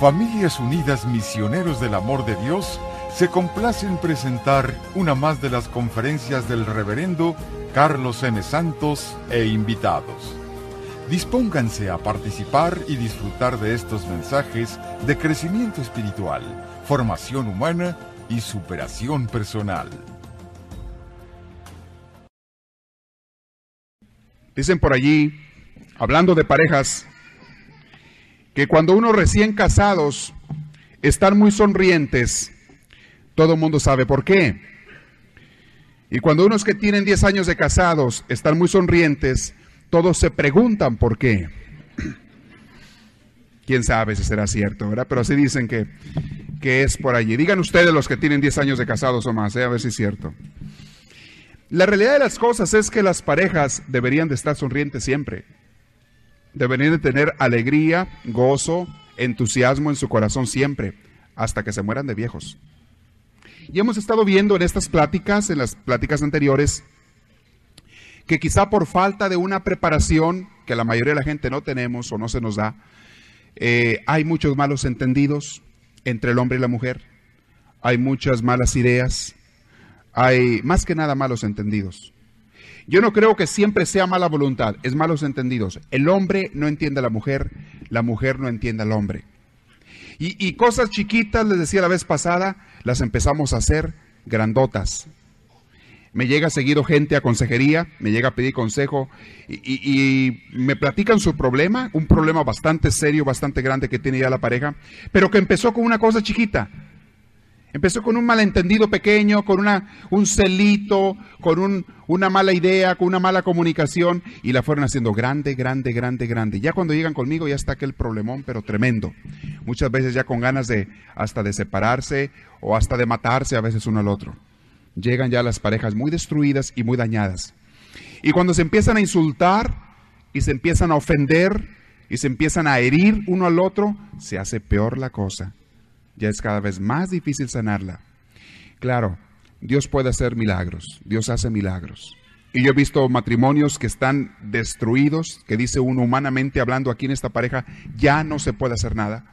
Familias Unidas Misioneros del Amor de Dios se complace en presentar una más de las conferencias del reverendo Carlos M. Santos e invitados. Dispónganse a participar y disfrutar de estos mensajes de crecimiento espiritual, formación humana y superación personal. Dicen por allí, hablando de parejas, que cuando uno recién casados están muy sonrientes, todo el mundo sabe por qué. Y cuando unos que tienen 10 años de casados están muy sonrientes, todos se preguntan por qué. Quién sabe si será cierto, ¿verdad? Pero así dicen que, que es por allí. Digan ustedes los que tienen 10 años de casados o más, ¿eh? a ver si es cierto. La realidad de las cosas es que las parejas deberían de estar sonrientes siempre deberían de tener alegría, gozo, entusiasmo en su corazón siempre, hasta que se mueran de viejos. Y hemos estado viendo en estas pláticas, en las pláticas anteriores, que quizá por falta de una preparación que la mayoría de la gente no tenemos o no se nos da, eh, hay muchos malos entendidos entre el hombre y la mujer, hay muchas malas ideas, hay más que nada malos entendidos. Yo no creo que siempre sea mala voluntad, es malos entendidos. El hombre no entiende a la mujer, la mujer no entiende al hombre. Y, cosas chiquitas, les decía la vez pasada, las empezamos a hacer grandotas. Me llega seguido gente a consejería, me llega a pedir consejo y, y, me platican su problema, un problema bastante serio, bastante grande que tiene ya la pareja, pero que empezó con una cosa chiquita. Empezó con un malentendido pequeño, con una, un celito, con una mala idea, con una mala comunicación y la fueron haciendo grande, grande, grande, grande. Ya cuando llegan conmigo ya está aquel problemón, pero tremendo. Muchas veces ya con ganas de hasta de separarse o hasta de matarse a veces uno al otro. Llegan ya las parejas muy destruidas y muy dañadas. Y cuando se empiezan a insultar y se empiezan a ofender y se empiezan a herir uno al otro, se hace peor la cosa ya es cada vez más difícil sanarla. Claro, Dios puede hacer milagros, Dios hace milagros. Y yo he visto matrimonios que están destruidos, que dice uno humanamente hablando aquí en esta pareja, ya no se puede hacer nada.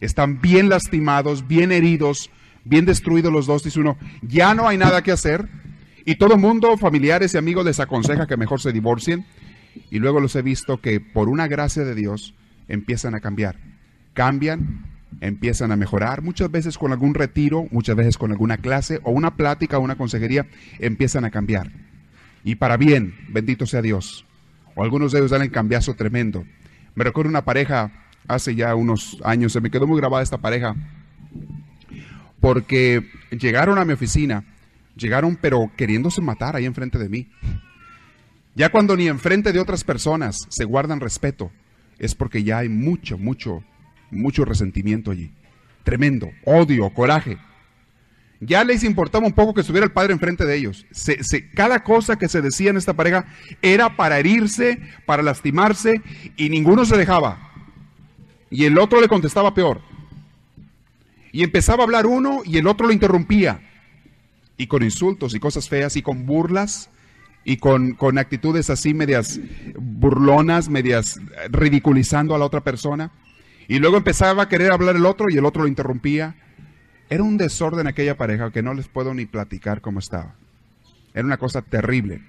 Están bien lastimados, bien heridos, bien destruidos los dos, dice uno, ya no hay nada que hacer. Y todo el mundo, familiares y amigos, les aconseja que mejor se divorcien. Y luego los he visto que por una gracia de Dios empiezan a cambiar. Cambian, empiezan a mejorar, muchas veces con algún retiro, muchas veces con alguna clase o una plática o una consejería, empiezan a cambiar. Y para bien, bendito sea Dios. O algunos de ellos dan el cambiazo tremendo. Me recuerdo una pareja hace ya unos años, se me quedó muy grabada esta pareja, porque llegaron a mi oficina, llegaron pero queriéndose matar ahí enfrente de mí. Ya cuando ni enfrente de otras personas se guardan respeto, es porque ya hay mucho, mucho mucho resentimiento allí. Tremendo, odio, coraje. Ya les importaba un poco que estuviera el padre enfrente de ellos. cada cosa que se decía en esta pareja era para herirse, para lastimarse, y ninguno se dejaba. Y el otro le contestaba peor. Y empezaba a hablar uno y el otro lo interrumpía. Y con insultos y cosas feas y con burlas y con, con actitudes así medias burlonas, medias ridiculizando a la otra persona. Y luego empezaba a querer hablar el otro y el otro lo interrumpía. Era un desorden aquella pareja que no les puedo ni platicar cómo estaba. Era una cosa terrible.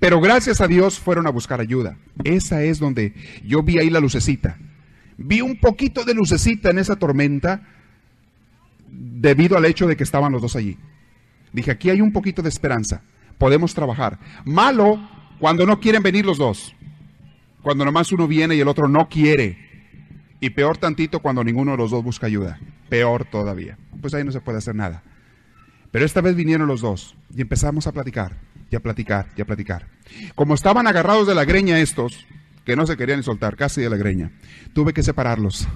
Pero gracias a Dios fueron a buscar ayuda. Esa es donde yo vi ahí la lucecita. Vi un poquito de lucecita en esa tormenta debido al hecho de que estaban los dos allí. Dije, aquí hay un poquito de esperanza. Podemos trabajar. Malo cuando no quieren venir los dos. Cuando nomás uno viene y el otro no quiere. Y peor tantito cuando ninguno de los dos busca ayuda. Peor todavía. Pues ahí no se puede hacer nada. Pero esta vez vinieron los dos y empezamos a platicar, y a platicar, y a platicar. Como estaban agarrados de la greña estos, que no se querían ni soltar, casi de la greña, tuve que separarlos.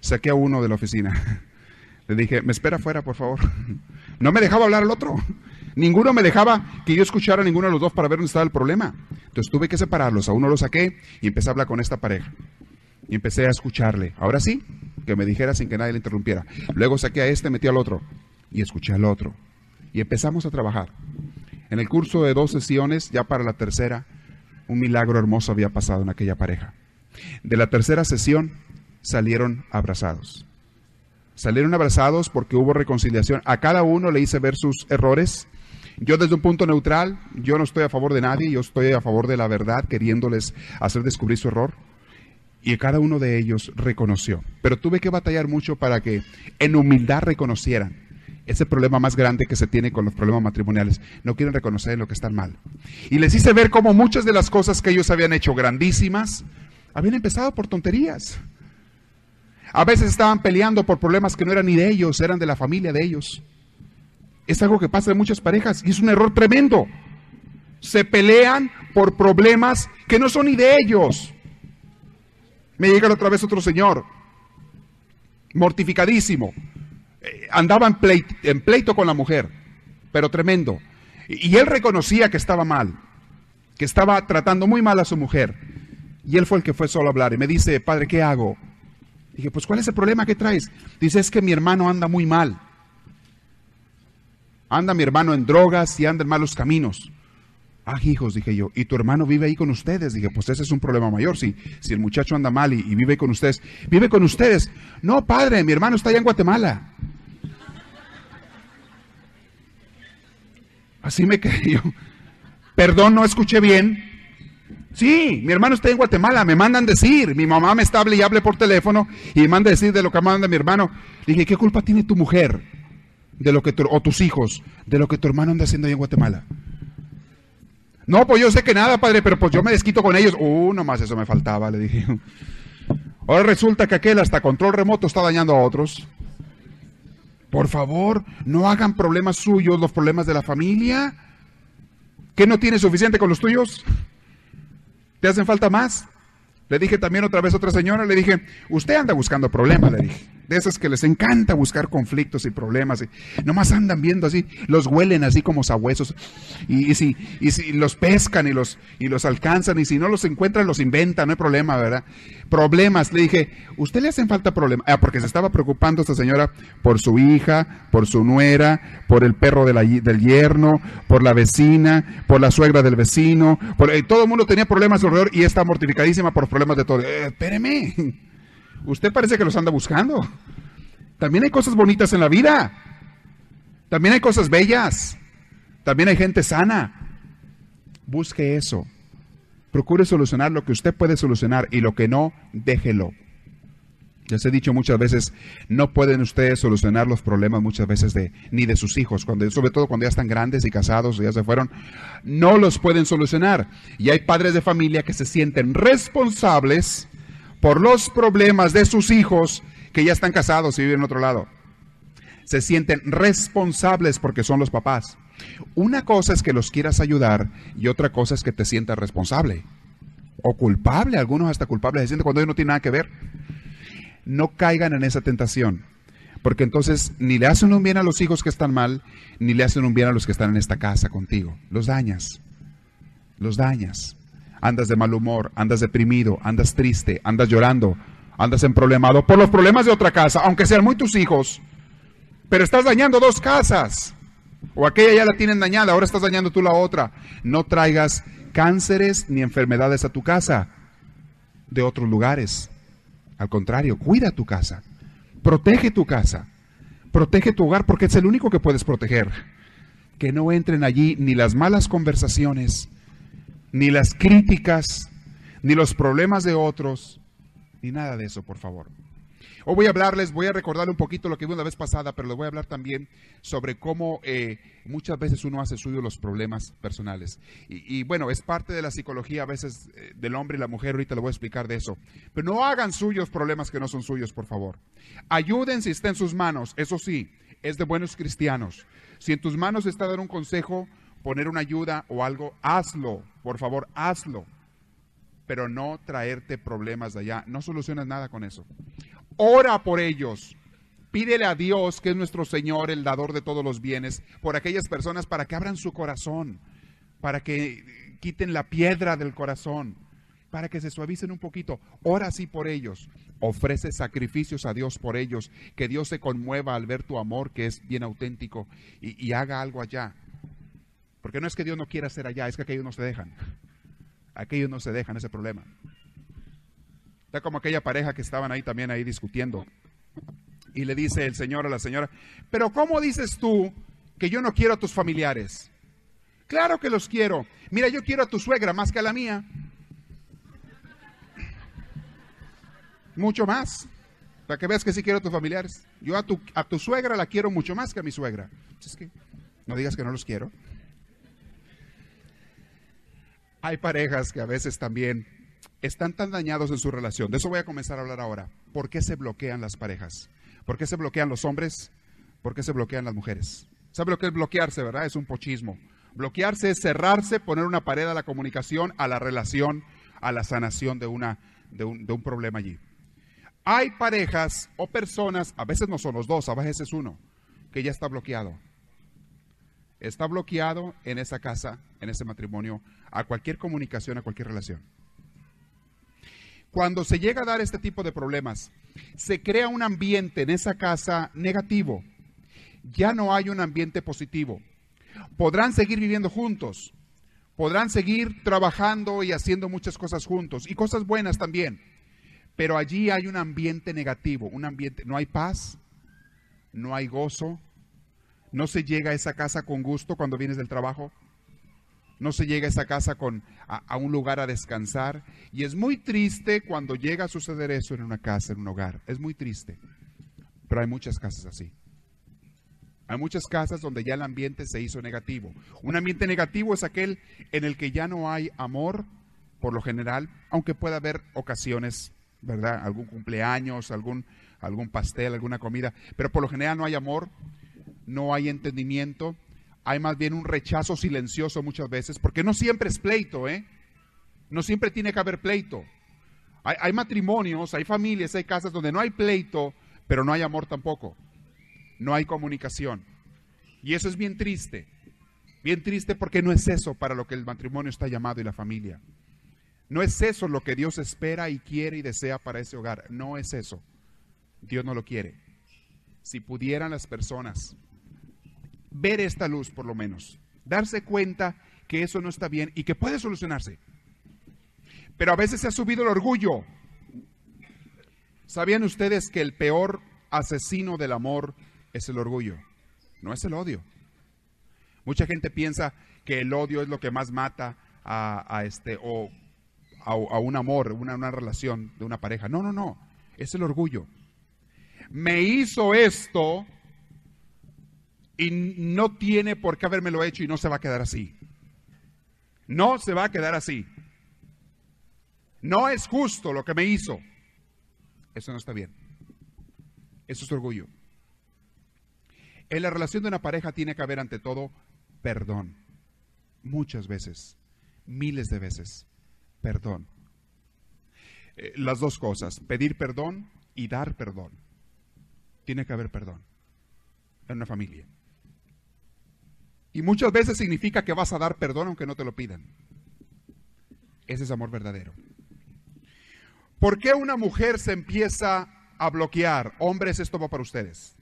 Saqué a uno de la oficina. Le dije, me espera afuera, por favor. No me dejaba hablar al otro. Ninguno me dejaba que yo escuchara a ninguno de los dos para ver dónde estaba el problema. Entonces tuve que separarlos. A uno lo saqué y empecé a hablar con esta pareja. Y empecé a escucharle. Ahora sí, que me dijera sin que nadie le interrumpiera. Luego saqué a este, metí al otro. Y escuché al otro. Y empezamos a trabajar. En el curso de dos sesiones, ya para la tercera, un milagro hermoso había pasado en aquella pareja. De la tercera sesión salieron abrazados. Salieron abrazados porque hubo reconciliación. A cada uno le hice ver sus errores. Yo desde un punto neutral, yo no estoy a favor de nadie, yo estoy a favor de la verdad, queriéndoles hacer descubrir su error. Y cada uno de ellos reconoció. Pero tuve que batallar mucho para que en humildad reconocieran ese problema más grande que se tiene con los problemas matrimoniales. No quieren reconocer lo que están mal. Y les hice ver cómo muchas de las cosas que ellos habían hecho grandísimas, habían empezado por tonterías. A veces estaban peleando por problemas que no eran ni de ellos, eran de la familia de ellos. Es algo que pasa en muchas parejas y es un error tremendo. Se pelean por problemas que no son ni de ellos. Me llega otra vez otro señor, mortificadísimo. Eh, andaba en pleito, en pleito con la mujer, pero tremendo. Y él reconocía que estaba mal, que estaba tratando muy mal a su mujer. Y él fue el que fue solo a hablar y me dice, padre, ¿qué hago? Dije, pues ¿cuál es el problema que traes? Dice, es que mi hermano anda muy mal. Anda mi hermano en drogas y anda en malos caminos. Ah, hijos, dije yo, ¿y tu hermano vive ahí con ustedes? Dije, pues ese es un problema mayor. Si, si el muchacho anda mal y, vive con ustedes, vive con ustedes. No, padre, mi hermano está allá en Guatemala. Así me quedé yo. Perdón, no escuché bien. Sí, mi hermano está en Guatemala, me mandan decir, mi mamá me está hable y hable por teléfono y me manda decir de lo que manda mi hermano. Le dije, ¿qué culpa tiene tu mujer de lo que o tus hijos de lo que tu hermano anda haciendo ahí en Guatemala? No, pues yo sé que nada, padre, pero pues yo me desquito con ellos. Uh, nomás eso me faltaba, le dije. Ahora resulta que aquel hasta control remoto está dañando a otros. Por favor, no hagan problemas suyos los problemas de la familia. ¿Qué no tiene suficiente con los tuyos? ¿Te hacen falta más? Le dije también otra vez a otra señora, le dije, usted anda buscando problemas, le dije de esas que les encanta buscar conflictos y problemas. Y nomás andan viendo así, los huelen así como sabuesos. Y, si, y si los pescan y los, y los alcanzan, y si no los encuentran, los inventan, no hay problema, ¿verdad? Problemas. Le dije, ¿usted le hacen falta problemas? Ah, porque se estaba preocupando esta señora por su hija, por su nuera, por el perro del yerno, por la vecina, por la suegra del vecino. Por, eh, todo el mundo tenía problemas alrededor y está mortificadísima por problemas de todo. Eh, espéreme. Usted parece que los anda buscando. También hay cosas bonitas en la vida. También hay cosas bellas. También hay gente sana. Busque eso. Procure solucionar lo que usted puede solucionar y lo que no, déjelo. Les he dicho muchas veces, no pueden ustedes solucionar los problemas muchas veces de ni de sus hijos, cuando, sobre todo cuando ya están grandes y casados, ya se fueron, no los pueden solucionar. Y hay padres de familia que se sienten responsables por los problemas de sus hijos que ya están casados y viven en otro lado. Se sienten responsables porque son los papás. Una cosa es que los quieras ayudar y otra cosa es que te sientas responsable o culpable, algunos hasta culpables se sienten cuando ellos no tienen nada que ver. No caigan en esa tentación, porque entonces ni le hacen un bien a los hijos que están mal, ni le hacen un bien a los que están en esta casa contigo. Los dañas, los dañas andas de mal humor, andas deprimido, andas triste, andas llorando, andas en problemado por los problemas de otra casa, aunque sean muy tus hijos, pero estás dañando dos casas. O aquella ya la tienen dañada, ahora estás dañando tú la otra. No traigas cánceres ni enfermedades a tu casa de otros lugares. Al contrario, cuida tu casa. Protege tu casa. Protege tu hogar porque es el único que puedes proteger. Que no entren allí ni las malas conversaciones, ni las críticas, ni los problemas de otros, ni nada de eso, por favor. Hoy voy a hablarles, voy a recordar un poquito lo que vi una vez pasada, pero les voy a hablar también sobre cómo eh, muchas veces uno hace suyo los problemas personales. Y, bueno, es parte de la psicología a veces eh, del hombre y la mujer, ahorita le voy a explicar de eso. Pero no hagan suyos problemas que no son suyos, por favor. Ayuden si está en sus manos, eso sí, es de buenos cristianos. Si en tus manos está dar un consejo, poner una ayuda o algo, hazlo, por favor, hazlo. Pero no traerte problemas de allá. No solucionas nada con eso. Ora por ellos. Pídele a Dios, que es nuestro Señor, el dador de todos los bienes, por aquellas personas para que abran su corazón, para que quiten la piedra del corazón, para que se suavicen un poquito. Ora así por ellos. Ofrece sacrificios a Dios por ellos. Que Dios se conmueva al ver tu amor, que es bien auténtico, y, y haga algo allá. Porque no es que Dios no quiera hacer allá, es que aquellos no se dejan. Aquellos no se dejan ese problema. Como aquella pareja que estaban ahí también ahí discutiendo. Y le dice el señor a la señora, pero ¿cómo dices tú que yo no quiero a tus familiares? Claro que los quiero. Mira, yo quiero a tu suegra más que a la mía. Mucho más. Para que veas que sí quiero a tus familiares. Yo a tu, a tu suegra la quiero mucho más que a mi suegra. No digas que no los quiero. Hay parejas que a veces también están tan dañados en su relación. De eso voy a comenzar a hablar ahora. ¿Por qué se bloquean las parejas? ¿Por qué se bloquean los hombres? ¿Por qué se bloquean las mujeres? ¿Sabe lo que es bloquearse, verdad? Es un pochismo. Bloquearse es cerrarse, poner una pared a la comunicación, a la relación, a la sanación de, una, de, un, un problema allí. Hay parejas o personas, a veces no son los dos, a veces es uno, que ya está bloqueado. Está bloqueado en esa casa, en ese matrimonio, a cualquier comunicación, a cualquier relación. Cuando se llega a dar este tipo de problemas, se crea un ambiente en esa casa negativo. Ya no hay un ambiente positivo. Podrán seguir viviendo juntos, podrán seguir trabajando y haciendo muchas cosas juntos, y cosas buenas también pero allí hay un ambiente negativo, un ambiente, no hay paz, no hay gozo, no se llega a esa casa con gusto cuando vienes del trabajo, no se llega a esa casa con, a, a, un lugar a descansar. Y es muy triste cuando llega a suceder eso en una casa, en un hogar. Es muy triste. Pero hay muchas casas así. Hay muchas casas donde ya el ambiente se hizo negativo. Un ambiente negativo es aquel en el que ya no hay amor, por lo general, aunque pueda haber ocasiones ¿verdad? Algún cumpleaños, algún, algún pastel, alguna comida, pero por lo general no hay amor, no hay entendimiento, hay más bien un rechazo silencioso muchas veces, porque no siempre es pleito, ¿eh? No siempre tiene que haber pleito. Hay, hay matrimonios, hay familias, hay casas donde no hay pleito, pero no hay amor tampoco. No hay comunicación. Y eso es bien triste. Bien triste porque no es eso para lo que el matrimonio está llamado y la familia. No es eso lo que Dios espera y quiere y desea para ese hogar. No es eso. Dios no lo quiere. Si pudieran las personas ver esta luz por lo menos, darse cuenta que eso no está bien y que puede solucionarse. Pero a veces se ha subido el orgullo. ¿Sabían ustedes que el peor asesino del amor es el orgullo? No es el odio. Mucha gente piensa que el odio es lo que más mata a, a este o a, un amor, una, una relación de una pareja. No, no, no. Es el orgullo. Me hizo esto y no tiene por qué habérmelo hecho y no se va a quedar así. No se va a quedar así. No es justo lo que me hizo. Eso no está bien. Eso es orgullo. En la relación de una pareja tiene que haber ante todo perdón. Muchas veces, miles de veces perdón. Eh, las dos cosas, pedir perdón y dar perdón. Tiene que haber perdón en una familia. Y muchas veces significa que vas a dar perdón aunque no te lo pidan. Ese es amor verdadero. ¿Por qué una mujer se empieza a bloquear? Hombres, esto va para ustedes.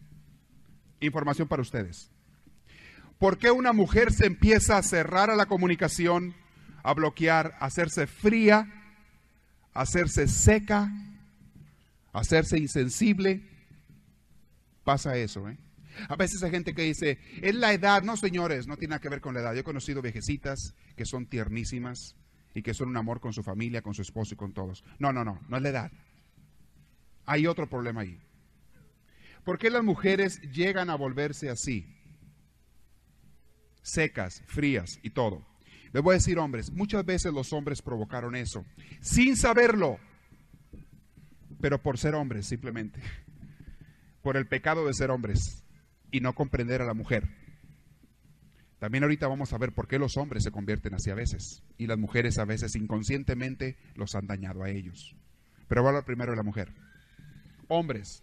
Información para ustedes. ¿Por qué una mujer se empieza a cerrar a la comunicación a bloquear, a hacerse fría, a hacerse seca, a hacerse insensible. Pasa eso, ¿eh? A veces hay gente que dice, es la edad. No, señores, no tiene nada que ver con la edad. Yo he conocido viejecitas que son tiernísimas y que son un amor con su familia, con su esposo y con todos. No, no, no, no es la edad. Hay otro problema ahí. ¿Por qué las mujeres llegan a volverse así? Secas, frías y todo. Les voy a decir, hombres, muchas veces los hombres provocaron eso, sin saberlo, pero por ser hombres simplemente, por el pecado de ser hombres y no comprender a la mujer. También ahorita vamos a ver por qué los hombres se convierten así a veces y las mujeres a veces inconscientemente los han dañado a ellos. Pero voy a hablar primero de la mujer. Hombres,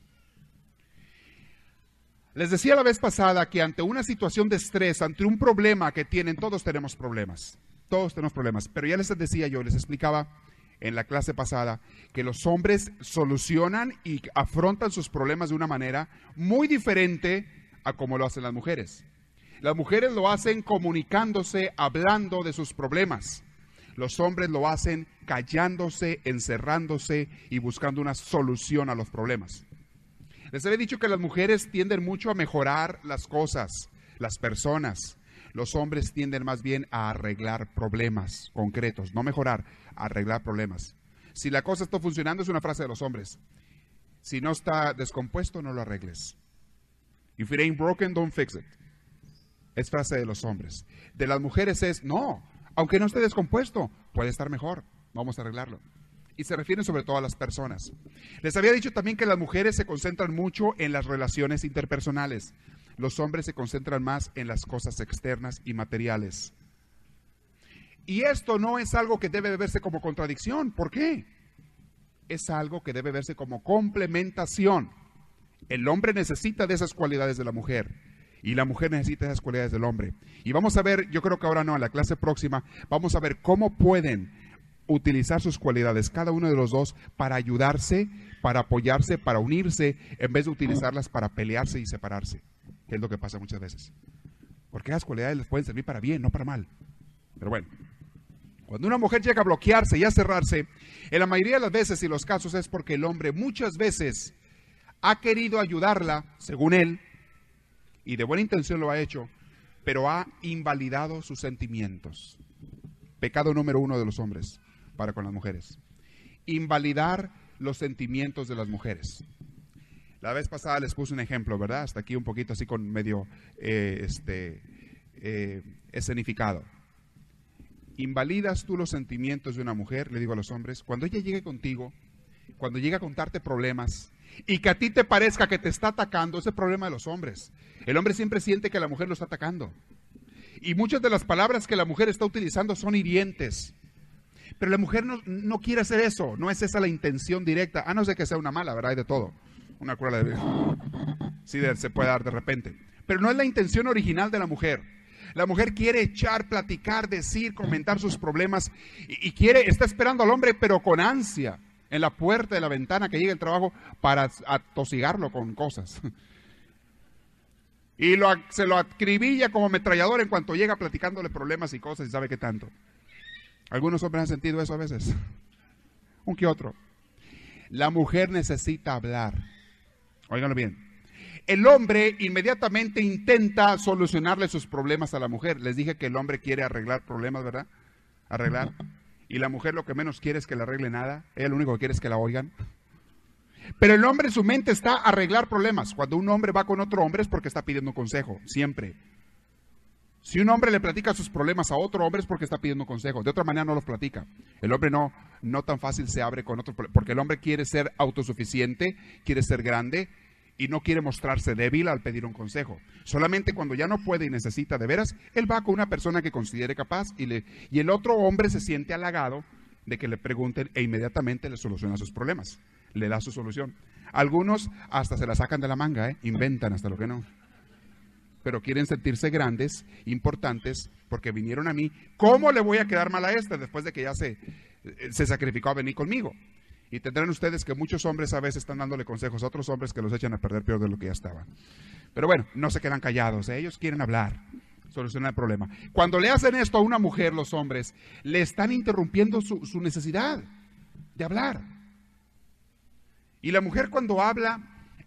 les decía la vez pasada que ante una situación de estrés, ante un problema que tienen, todos tenemos problemas, todos tenemos problemas, pero ya les decía yo, les explicaba en la clase pasada que los hombres solucionan y afrontan sus problemas de una manera muy diferente a como lo hacen las mujeres. Las mujeres lo hacen comunicándose, hablando de sus problemas. Los hombres lo hacen callándose, encerrándose y buscando una solución a los problemas. Les había dicho que las mujeres tienden mucho a mejorar las cosas, las personas. Los hombres tienden más bien a arreglar problemas concretos, no mejorar, arreglar problemas. Si la cosa está funcionando, es una frase de los hombres. Si no está descompuesto, no lo arregles. If it ain't broken, don't fix it. Es frase de los hombres. De las mujeres es, no, aunque no esté descompuesto, puede estar mejor. Vamos a arreglarlo. Y se refieren sobre todo a las personas. Les había dicho también que las mujeres se concentran mucho en las relaciones interpersonales. Los hombres se concentran más en las cosas externas y materiales. Y esto no es algo que debe verse como contradicción. ¿Por qué? Es algo que debe verse como complementación. El hombre necesita de esas cualidades de la mujer y la mujer necesita esas cualidades del hombre. Y vamos a ver, yo creo que ahora no, en la clase próxima, vamos a ver cómo pueden utilizar sus cualidades, cada uno de los dos, para ayudarse, para apoyarse, para unirse, en vez de utilizarlas para pelearse y separarse, que es lo que pasa muchas veces. Porque las cualidades les pueden servir para bien, no para mal. Pero bueno, cuando una mujer llega a bloquearse y a cerrarse, en la mayoría de las veces y los casos es porque el hombre muchas veces ha querido ayudarla, según él, y de buena intención lo ha hecho, pero ha invalidado sus sentimientos. Pecado número uno de los hombres para con las mujeres. Invalidar los sentimientos de las mujeres. La vez pasada les puse un ejemplo, ¿verdad? Hasta aquí un poquito así con medio eh, este, eh, escenificado invalidas tú los sentimientos de una mujer, le digo a los hombres, cuando ella llegue contigo, cuando llegue a contarte problemas y que a ti te parezca que te está atacando, ese problema de los hombres. El hombre siempre siente que la mujer lo está atacando. Y muchas de las palabras que la mujer está utilizando son hirientes. Pero la mujer no, no quiere hacer eso, no es esa la intención directa, a no ser que sea una mala, ¿verdad? Hay de todo. Una cruel de... Sí, se puede dar de repente. Pero no es la intención original de la mujer. La mujer quiere echar, platicar, decir, comentar sus problemas y, quiere, está esperando al hombre, pero con ansia, en la puerta de la ventana que llegue el trabajo para atosigarlo con cosas. Y se lo acribilla como ametrallador en cuanto llega platicándole problemas y cosas y sabe qué tanto. Algunos hombres han sentido eso a veces. Un que otro. La mujer necesita hablar. Óiganlo bien. El hombre inmediatamente intenta solucionarle sus problemas a la mujer. Les dije que el hombre quiere arreglar problemas, ¿verdad? Arreglar. Y la mujer lo que menos quiere es que le arregle nada. Ella lo único que quiere es que la oigan. Pero el hombre en su mente está a arreglar problemas. Cuando un hombre va con otro hombre es porque está pidiendo consejo, siempre. Si un hombre le platica sus problemas a otro hombre es porque está pidiendo consejo. De otra manera no los platica. El hombre no, no tan fácil se abre con otro, porque el hombre quiere ser autosuficiente, quiere ser grande, y no quiere mostrarse débil al pedir un consejo. Solamente cuando ya no puede y necesita de veras, él va con una persona que considere capaz y, le, y el otro hombre se siente halagado de que le pregunten e inmediatamente le soluciona sus problemas, le da su solución. Algunos hasta se la sacan de la manga, ¿eh? inventan hasta lo que no. Pero quieren sentirse grandes, importantes, porque vinieron a mí. ¿Cómo le voy a quedar mal a este después de que ya se, se sacrificó a venir conmigo? Y tendrán ustedes que muchos hombres a veces están dándole consejos a otros hombres que los echan a perder peor de lo que ya estaban. Pero bueno, no se quedan callados, ¿eh? ellos quieren hablar, solucionar el problema. Cuando le hacen esto a una mujer, los hombres, le están interrumpiendo su, su necesidad de hablar. Y la mujer cuando habla,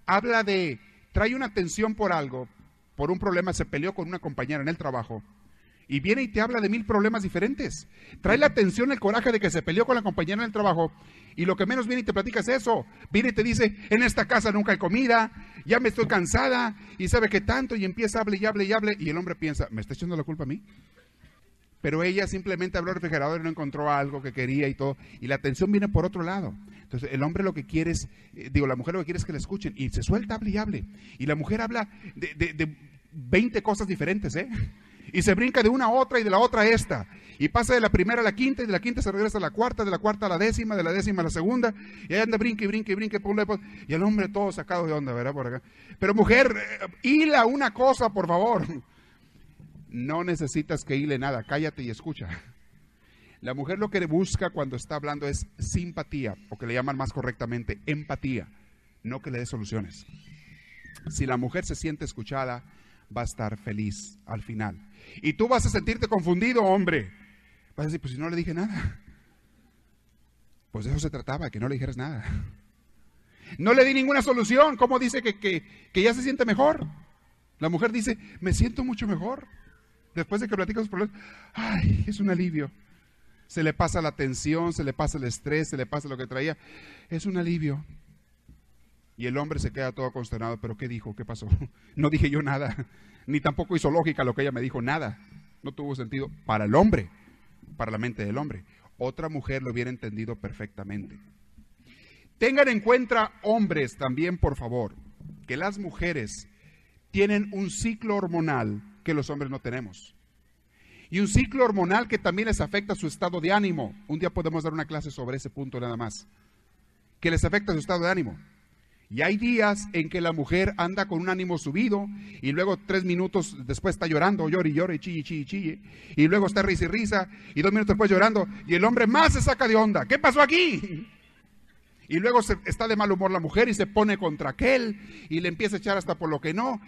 habla de, trae una tensión por algo, por un problema, se peleó con una compañera en el trabajo, y viene y te habla de mil problemas diferentes. Trae la atención, el coraje de que se peleó con la compañera en el trabajo y lo que menos viene y te platica es eso. Viene y te dice, en esta casa nunca hay comida, ya me estoy cansada y sabe que tanto y empieza a hablar y hable y hable y el hombre piensa, ¿me está echando la culpa a mí? Pero ella simplemente habló al refrigerador y no encontró algo que quería y todo. Y la atención viene por otro lado. Entonces el hombre lo que quiere es, eh, digo, la mujer lo que quiere es que le escuchen. Y se suelta, hable y hable. Y la mujer habla de, de, de 20 cosas diferentes, ¿eh? Y se brinca de una a otra y de la otra a esta. Y pasa de la primera a la quinta y de la quinta se regresa a la cuarta, de la cuarta a la décima, de la décima a la segunda. Y ahí anda brinque y brinque y brinque. Y el hombre todo sacado de onda, ¿verdad? Por acá. Pero mujer, eh, hila una cosa, por favor. No necesitas que hile nada. Cállate y escucha. La mujer lo que busca cuando está hablando es simpatía, o que le llaman más correctamente empatía, no que le dé soluciones. Si la mujer se siente escuchada, va a estar feliz al final. Y tú vas a sentirte confundido, hombre. Vas a decir, pues si no le dije nada. Pues de eso se trataba, que no le dijeras nada. No le di ninguna solución. ¿Cómo dice que, que, ya se siente mejor? La mujer dice, me siento mucho mejor. Después de que platica sus problemas, ay, es un alivio. Se le pasa la tensión, se le pasa el estrés, se le pasa lo que traía. Es un alivio. Y el hombre se queda todo consternado, pero ¿qué dijo? ¿Qué pasó? No dije yo nada, ni tampoco hizo lógica lo que ella me dijo, nada. No tuvo sentido para el hombre, para la mente del hombre. Otra mujer lo hubiera entendido perfectamente. Tengan en cuenta, hombres, también, por favor, que las mujeres tienen un ciclo hormonal que los hombres no tenemos. Y un ciclo hormonal que también les afecta su estado de ánimo. Un día podemos dar una clase sobre ese punto nada más. Que les afecta su estado de ánimo. Y hay días en que la mujer anda con un ánimo subido y luego tres minutos después está llorando, llora y llora y chille, chille, chille. Y luego está risa y risa y dos minutos después llorando y el hombre más se saca de onda. ¿Qué pasó aquí? Y luego está de mal humor la mujer y se pone contra aquel y le empieza a echar hasta por lo que no.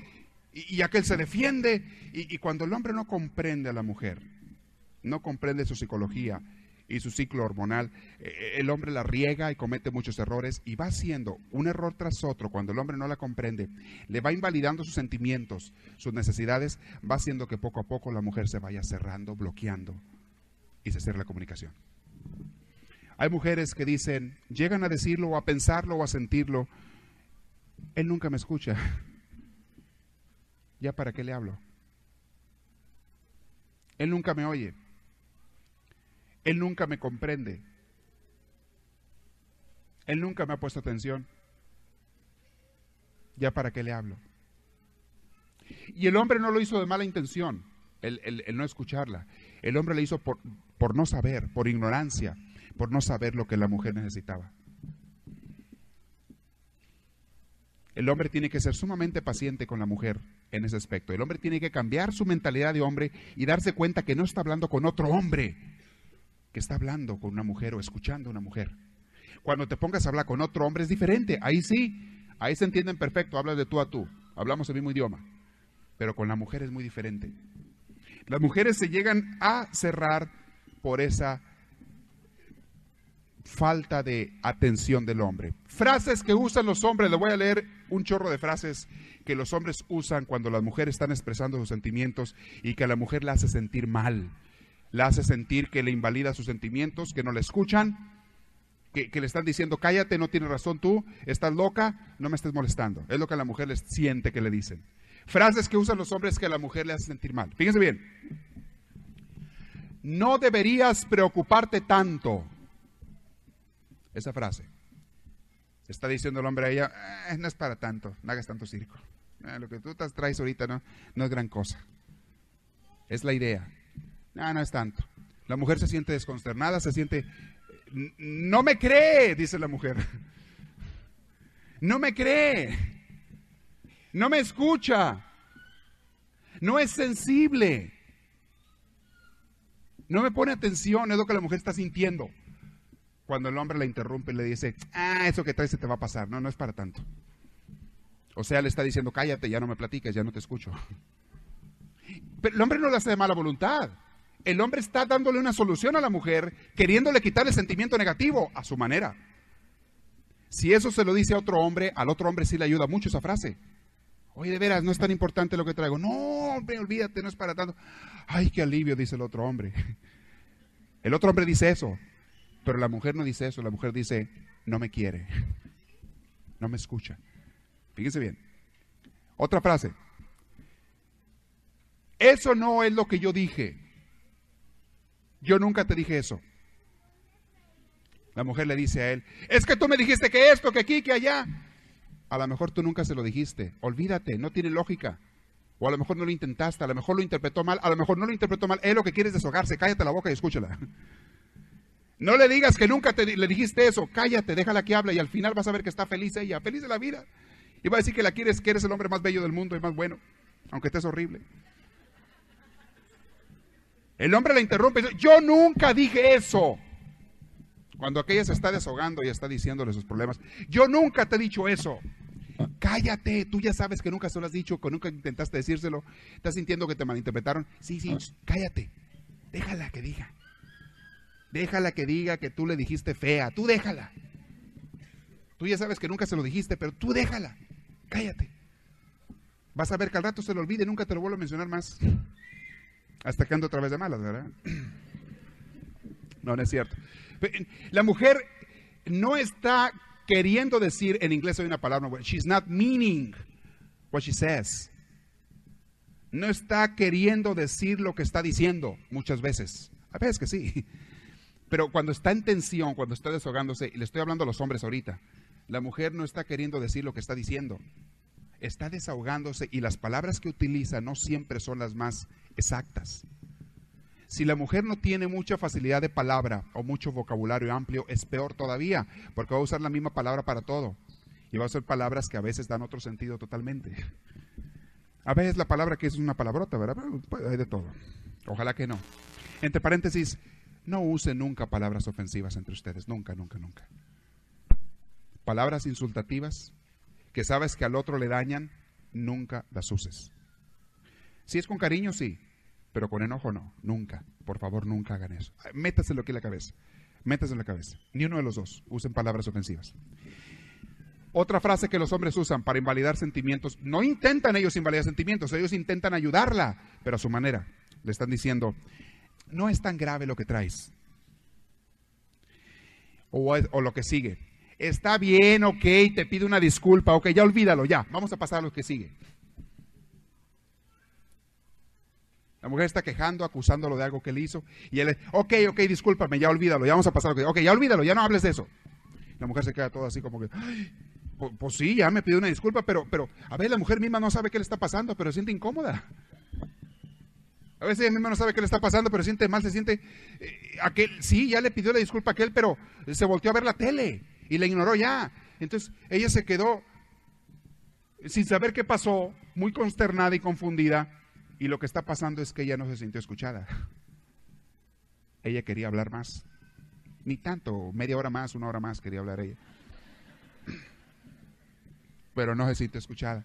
Y, aquel se defiende. Y, y cuando el hombre no comprende a la mujer, no comprende su psicología, y su ciclo hormonal, eh, eh, el hombre la riega y comete muchos errores y va haciendo un error tras otro cuando el hombre no la comprende, le va invalidando sus sentimientos, sus necesidades, va haciendo que poco a poco la mujer se vaya cerrando, bloqueando y se cierra la comunicación. Hay mujeres que dicen, llegan a decirlo o a pensarlo o a sentirlo, él nunca me escucha. ¿Ya para qué le hablo? Él nunca me oye. Él nunca me comprende. Él nunca me ha puesto atención. ¿Ya para qué le hablo? Y el hombre no lo hizo de mala intención, el, no escucharla. El hombre le hizo por, por no saber, por ignorancia, por no saber lo que la mujer necesitaba. El hombre tiene que ser sumamente paciente con la mujer en ese aspecto. El hombre tiene que cambiar su mentalidad de hombre y darse cuenta que no está hablando con otro hombre, que está hablando con una mujer o escuchando a una mujer. Cuando te pongas a hablar con otro hombre es diferente. Ahí sí, ahí se entienden perfecto, hablas de tú a tú, hablamos el mismo idioma. Pero con la mujer es muy diferente. Las mujeres se llegan a cerrar por esa falta de atención del hombre. Frases que usan los hombres, le voy a leer un chorro de frases que los hombres usan cuando las mujeres están expresando sus sentimientos y que a la mujer la hace sentir mal la hace sentir que le invalida sus sentimientos, que no le escuchan, que, le están diciendo, cállate, no tienes razón tú, estás loca, no me estés molestando. Es lo que la mujer les siente que le dicen. Frases que usan los hombres que a la mujer le hace sentir mal. Fíjense bien. No deberías preocuparte tanto. Esa frase. Está diciendo el hombre a ella, eh, no es para tanto, no hagas tanto circo. Eh, lo que tú te traes ahorita no es gran cosa. Es la idea. No, no es tanto. La mujer se siente desconsternada, se siente... No me cree, dice la mujer. No me cree. No me escucha. No es sensible. No me pone atención, es lo que la mujer está sintiendo. Cuando el hombre la interrumpe y le dice, ah, eso que traes se te va a pasar. No, no es para tanto. O sea, le está diciendo, cállate, ya no me platiques, ya no te escucho. Pero el hombre no lo hace de mala voluntad el hombre está dándole una solución a la mujer, queriéndole quitar el sentimiento negativo a su manera. Si eso se lo dice a otro hombre, al otro hombre sí le ayuda mucho esa frase. Oye, de veras, no es tan importante lo que traigo. No, hombre, olvídate, no es para tanto. Ay, qué alivio, dice el otro hombre. El otro hombre dice eso, pero la mujer no dice eso. La mujer dice, no me quiere, no me escucha. Fíjense bien. Otra frase. Eso no es lo que yo dije. Yo nunca te dije eso. La mujer le dice a él, es que tú me dijiste que esto, que aquí, que allá. A lo mejor tú nunca se lo dijiste. Olvídate, no tiene lógica. O a lo mejor no lo intentaste, a lo mejor lo interpretó mal, a lo mejor no lo interpretó mal. Él lo que quiere es deshogarse. Cállate la boca y escúchala. No le digas que nunca te, le dijiste eso. Cállate, déjala que hable y al final vas a ver que está feliz ella, feliz de la vida. Y va a decir que la quieres, que eres el hombre más bello del mundo y más bueno, aunque estés horrible. El hombre la interrumpe y dice, yo nunca dije eso. Cuando aquella se está desahogando y está diciéndole sus problemas, yo nunca te he dicho eso. Cállate, tú ya sabes que nunca se lo has dicho, que nunca intentaste decírselo. ¿Estás sintiendo que te malinterpretaron? Sí, sí, cállate. Déjala que diga. Déjala que diga que tú le dijiste fea. Tú déjala. Tú ya sabes que nunca se lo dijiste, pero tú déjala. Cállate. Vas a ver que al rato se lo olvide y nunca te lo vuelvo a mencionar más. Hasta que ando otra vez de malas, ¿verdad? No, no es cierto. La mujer no está queriendo decir, en inglés hay una palabra, she's not meaning what she says. No está queriendo decir lo que está diciendo muchas veces. A veces que sí. Pero cuando está en tensión, cuando está desahogándose, y le estoy hablando a los hombres ahorita, la mujer no está queriendo decir lo que está diciendo. Está desahogándose y las palabras que utiliza no siempre son las más exactas. Si la mujer no tiene mucha facilidad de palabra o mucho vocabulario amplio, es peor todavía, porque va a usar la misma palabra para todo. Y va a usar palabras que a veces dan otro sentido totalmente. A veces la palabra que es una palabrota, ¿verdad? Pero hay de todo. Ojalá que no. Entre paréntesis, no use nunca palabras ofensivas entre ustedes. Nunca, nunca, nunca. Palabras insultativas que sabes que al otro le dañan, nunca las uses. Si es con cariño, sí. Pero con enojo no, nunca. Por favor, nunca hagan eso. Métaselo aquí en la cabeza. Métaselo en la cabeza. Ni uno de los dos usen palabras ofensivas. Otra frase que los hombres usan para invalidar sentimientos, no intentan ellos invalidar sentimientos, ellos intentan ayudarla, pero a su manera. Le están diciendo, no es tan grave lo que traes. O, o lo que sigue. Está bien, ok, te pido una disculpa, ok, ya olvídalo, ya. Vamos a pasar a lo que sigue. La mujer está quejando, acusándolo de algo que él hizo. Y él, ok, ok, discúlpame, ya olvídalo, ya vamos a pasar. Ok, ya olvídalo, ya no hables de eso. La mujer se queda todo así como que, pues, pues, sí, ya me pidió una disculpa, pero, pero, a ver, la mujer misma no sabe qué le está pasando, pero se siente incómoda. A veces ella misma no sabe qué le está pasando, pero siente mal, se siente, eh, aquel, sí, ya le pidió la disculpa a aquel, pero se volteó a ver la tele y la ignoró ya. Entonces ella se quedó sin saber qué pasó, muy consternada y confundida, y lo que está pasando es que ella no se sintió escuchada. Ella quería hablar más. Ni tanto, media hora más, una hora más quería hablar ella. Pero no se sintió escuchada.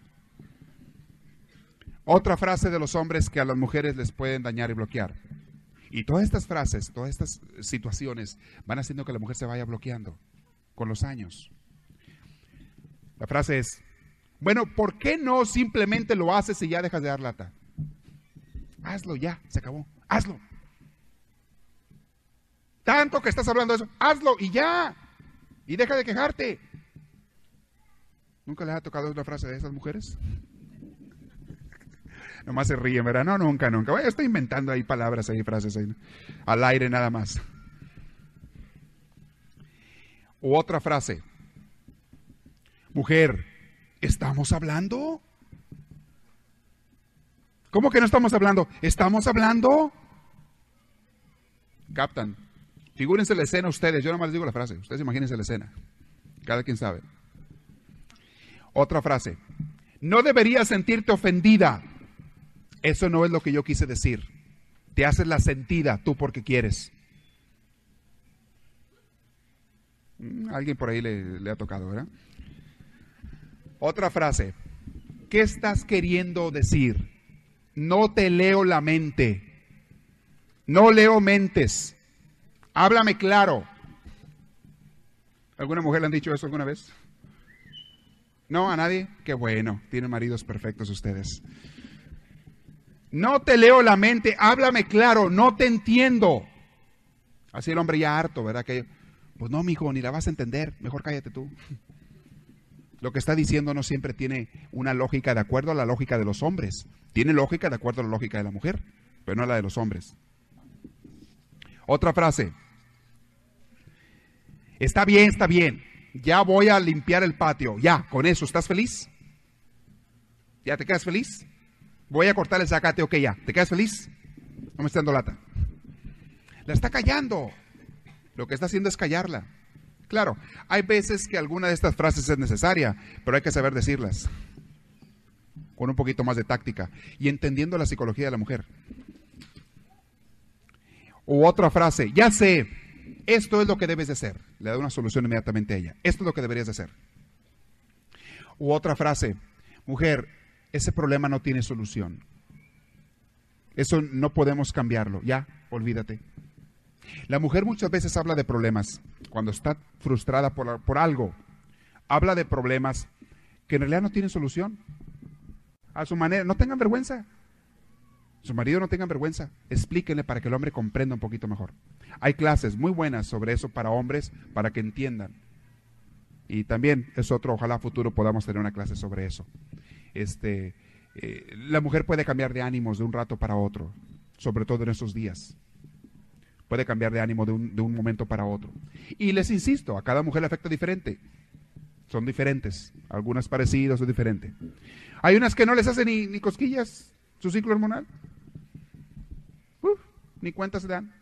Otra frase de los hombres que a las mujeres les pueden dañar y bloquear. Y todas estas frases, todas estas situaciones van haciendo que la mujer se vaya bloqueando con los años. La frase es, bueno, ¿por qué no simplemente lo haces y ya dejas de dar lata? Hazlo ya, se acabó. Hazlo. Tanto que estás hablando de eso, hazlo y ya. Y deja de quejarte. ¿Nunca les ha tocado una frase de esas mujeres? Nomás se ríen, ¿verdad? No, nunca, nunca. estoy inventando ahí palabras, ahí frases ahí, al aire nada más. O otra frase. Mujer, ¿estamos hablando? ¿Cómo que no estamos hablando? ¿Estamos hablando? Captan. Figúrense la escena ustedes. Yo no más les digo la frase. Ustedes imagínense la escena. Cada quien sabe. Otra frase. No deberías sentirte ofendida. Eso no es lo que yo quise decir. Te haces la sentida tú porque quieres. Mm, alguien por ahí le, le ha tocado, ¿verdad? Otra frase. ¿Qué estás queriendo decir? no te leo la mente. No leo mentes. Háblame claro. ¿Alguna mujer le han dicho eso alguna vez? ¿No? ¿A nadie? Qué bueno. Tienen maridos perfectos ustedes. No te leo la mente. Háblame claro. No te entiendo. Así el hombre ya harto, ¿verdad? Que, pues no, mijo, ni la vas a entender. Mejor cállate tú. Lo que está diciendo no siempre tiene una lógica de acuerdo a la lógica de los hombres. Tiene lógica de acuerdo a la lógica de la mujer, pero no a la de los hombres. Otra frase. Está bien, está bien. Ya voy a limpiar el patio. Ya, con eso, ¿estás feliz? ¿Ya te quedas feliz? Voy a cortar el zacate, ok, ya. ¿Te quedas feliz? No me está dando lata. La está callando. Lo que está haciendo es callarla. Claro, hay veces que alguna de estas frases es necesaria, pero hay que saber decirlas con un poquito más de táctica y entendiendo la psicología de la mujer. O otra frase, ya sé, esto es lo que debes de hacer. Le da una solución inmediatamente a ella. Esto es lo que deberías de hacer. U otra frase, mujer, ese problema no tiene solución. Eso no podemos cambiarlo. Ya, olvídate. La mujer muchas veces habla de problemas cuando está frustrada por, por algo. habla de problemas que en realidad no tienen solución. A su manera, no tengan vergüenza. Su marido no tengan vergüenza. Explíquenle para que el hombre comprenda un poquito mejor. Hay clases muy buenas sobre eso para hombres, para que entiendan. Y también es otro, ojalá futuro podamos tener una clase sobre eso. Este, eh, la mujer puede cambiar de ánimos de un rato para otro, sobre todo en esos días. Puede cambiar de ánimo de un, de un momento para otro. Y les insisto, a cada mujer le afecta diferente. Son diferentes, algunas parecidas o diferentes. Hay unas que no les hacen ni, ni cosquillas su ciclo hormonal. ni cuenta se dan.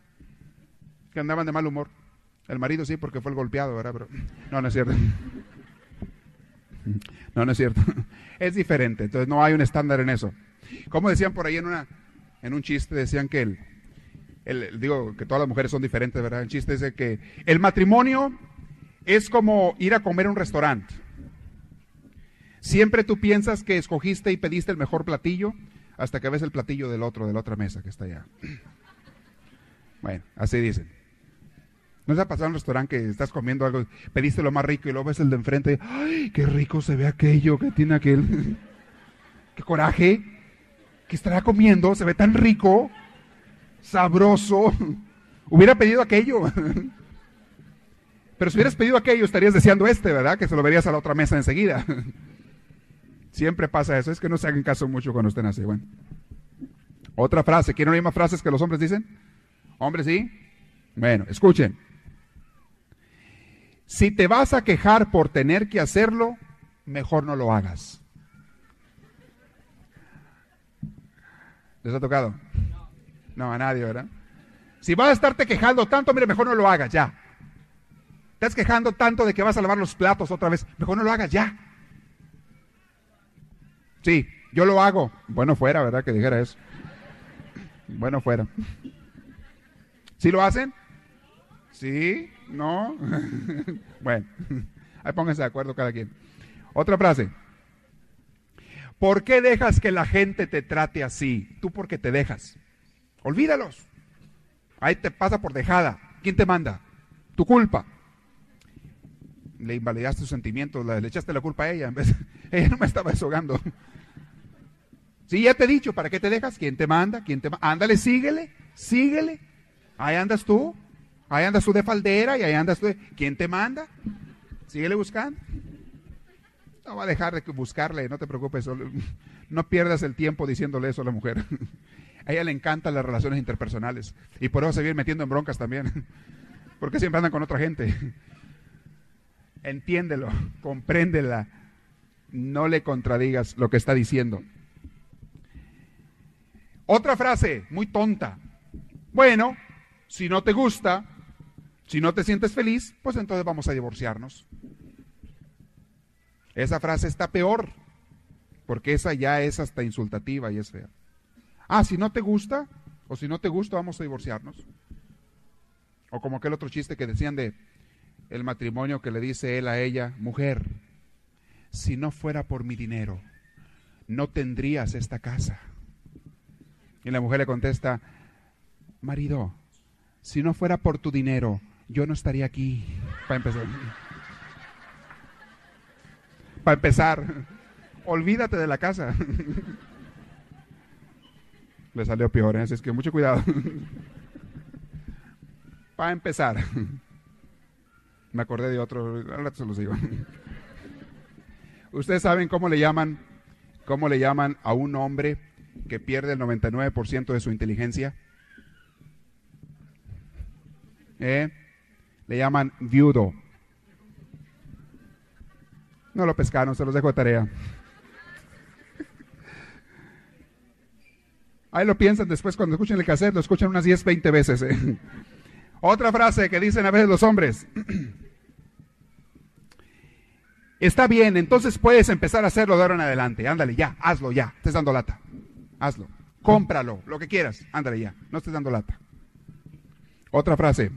Que andaban de mal humor. El marido sí, porque fue el golpeado, ¿verdad? Pero, no, no es cierto. No, no es cierto. Es diferente. Entonces no hay un estándar en eso. Como decían por ahí en, una, en un chiste, decían que el, el, digo que todas las mujeres son diferentes, ¿verdad? El chiste es que el matrimonio es como ir a comer a un restaurante. Siempre tú piensas que escogiste y pediste el mejor platillo hasta que ves el platillo del otro, de la otra mesa que está allá. Bueno, así dicen. ¿No se ha pasado en un restaurante que estás comiendo algo, pediste lo más rico y luego ves el de enfrente? ¡Ay, qué rico se ve aquello que tiene aquel! ¡Qué coraje! ¿Qué estará comiendo? Se ve tan rico, sabroso. Hubiera pedido aquello. Pero si hubieras pedido aquello, estarías deseando este, ¿verdad? Que se lo verías a la otra mesa enseguida. Siempre pasa eso. Es que no se hagan caso mucho cuando estén así. Bueno. Otra frase. ¿Quieren oír más frases que los hombres dicen? ¿Hombres sí? Bueno, escuchen. Si te vas a quejar por tener que hacerlo, mejor no lo hagas. ¿Les ha tocado? No, a nadie, ¿verdad? Si vas a estarte quejando tanto, mire, mejor no lo hagas ya. Estás quejando tanto de que vas a lavar los platos otra vez. Mejor no lo hagas ya. Sí, yo lo hago. Bueno, fuera, ¿verdad? Que dijera eso. Bueno, fuera. ¿Sí lo hacen? ¿Sí? ¿No? bueno, ahí pónganse de acuerdo cada quien. Otra frase. ¿Por qué dejas que la gente te trate así? Tú porque te dejas. Olvídalos. Ahí te pasa por dejada. ¿Quién te manda? Tu culpa le invalidaste sus sentimientos, le, echaste la culpa a ella, en vez, ella no me estaba deshogando. Sí, ya te he dicho, ¿para qué te dejas? ¿Quién te manda? ¿Quién te manda? Ándale, síguele, síguele. Ahí andas tú, ahí andas tú de faldera y ahí andas tú. ¿Quién te manda? Síguele buscando. No va a dejar de buscarle, no te preocupes, no pierdas el tiempo diciéndole eso a la mujer. A ella le encantan las relaciones interpersonales y por eso se viene metiendo en broncas también, porque siempre andan con otra gente entiéndelo, compréndela, no le contradigas lo que está diciendo. Otra frase, muy tonta. Bueno, si no te gusta, si no te sientes feliz, pues entonces vamos a divorciarnos. Esa frase está peor, porque esa ya es hasta insultativa y es fea. Ah, si no te gusta, o si no te gusta, vamos a divorciarnos. O como aquel otro chiste que decían de, el matrimonio que le dice él a ella, mujer, si no fuera por mi dinero, no tendrías esta casa. Y la mujer le contesta, marido, si no fuera por tu dinero, yo no estaría aquí. Para empezar. Para empezar, olvídate de la casa. Le salió peor, así es que mucho cuidado. Para empezar. Me acordé de otro, rato se los digo. Ustedes saben cómo le llaman, cómo le llaman a un hombre que pierde el 99% de su inteligencia. ¿Eh? Le llaman viudo. No lo pescaron, se los dejo de tarea. Ahí lo piensan después cuando escuchen el cassette, lo escuchan unas 10, 20 veces. ¿eh? Otra frase que dicen a veces los hombres. Está bien, entonces puedes empezar a hacerlo de ahora en adelante. Ándale, ya, hazlo ya. Estés dando lata. Hazlo. Cómpralo, lo que quieras. Ándale ya. No estés dando lata. Otra frase.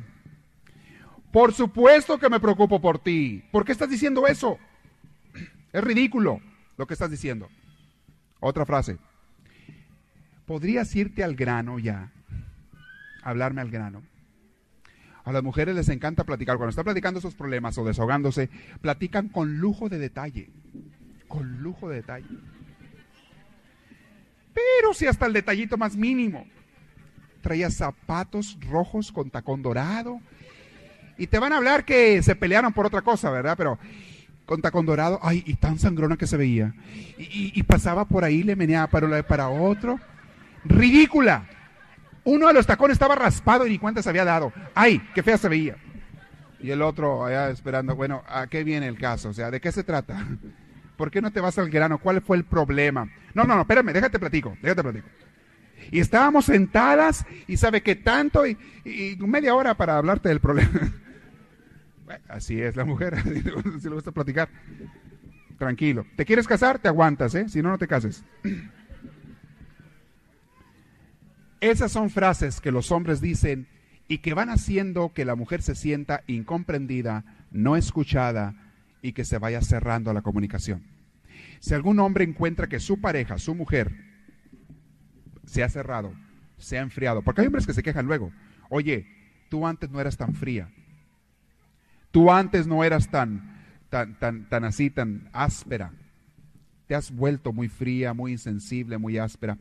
Por supuesto que me preocupo por ti. ¿Por qué estás diciendo eso? Es ridículo lo que estás diciendo. Otra frase. ¿Podrías irte al grano ya? Hablarme al grano. A las mujeres les encanta platicar. Cuando están platicando sus problemas o desahogándose, platican con lujo de detalle. Con lujo de detalle. Pero si hasta el detallito más mínimo. Traía zapatos rojos con tacón dorado. Y te van a hablar que se pelearon por otra cosa, ¿verdad? Pero con tacón dorado, ay, y tan sangrona que se veía. Y, pasaba por ahí, le meneaba para, para otro. Ridícula. Uno de los tacones estaba raspado y ni cuenta se había dado. ¡Ay, qué fea se veía! Y el otro allá esperando, bueno, ¿a qué viene el caso? O sea, ¿de qué se trata? ¿Por qué no te vas al grano? ¿Cuál fue el problema? No, no, no, espérame, déjate platico, déjate platico. Y estábamos sentadas y sabe que tanto y, media hora para hablarte del problema. así es la mujer, si le gusta platicar. Tranquilo. ¿Te quieres casar? Te aguantas, ¿eh? Si no, no te cases. Esas son frases que los hombres dicen y que van haciendo que la mujer se sienta incomprendida, no escuchada y que se vaya cerrando la comunicación. Si algún hombre encuentra que su pareja, su mujer, se ha cerrado, se ha enfriado, porque hay hombres que se quejan luego, oye, tú antes no eras tan fría, tú antes no eras tan, tan, tan, tan así, tan áspera, has vuelto muy fría, muy insensible, muy áspera.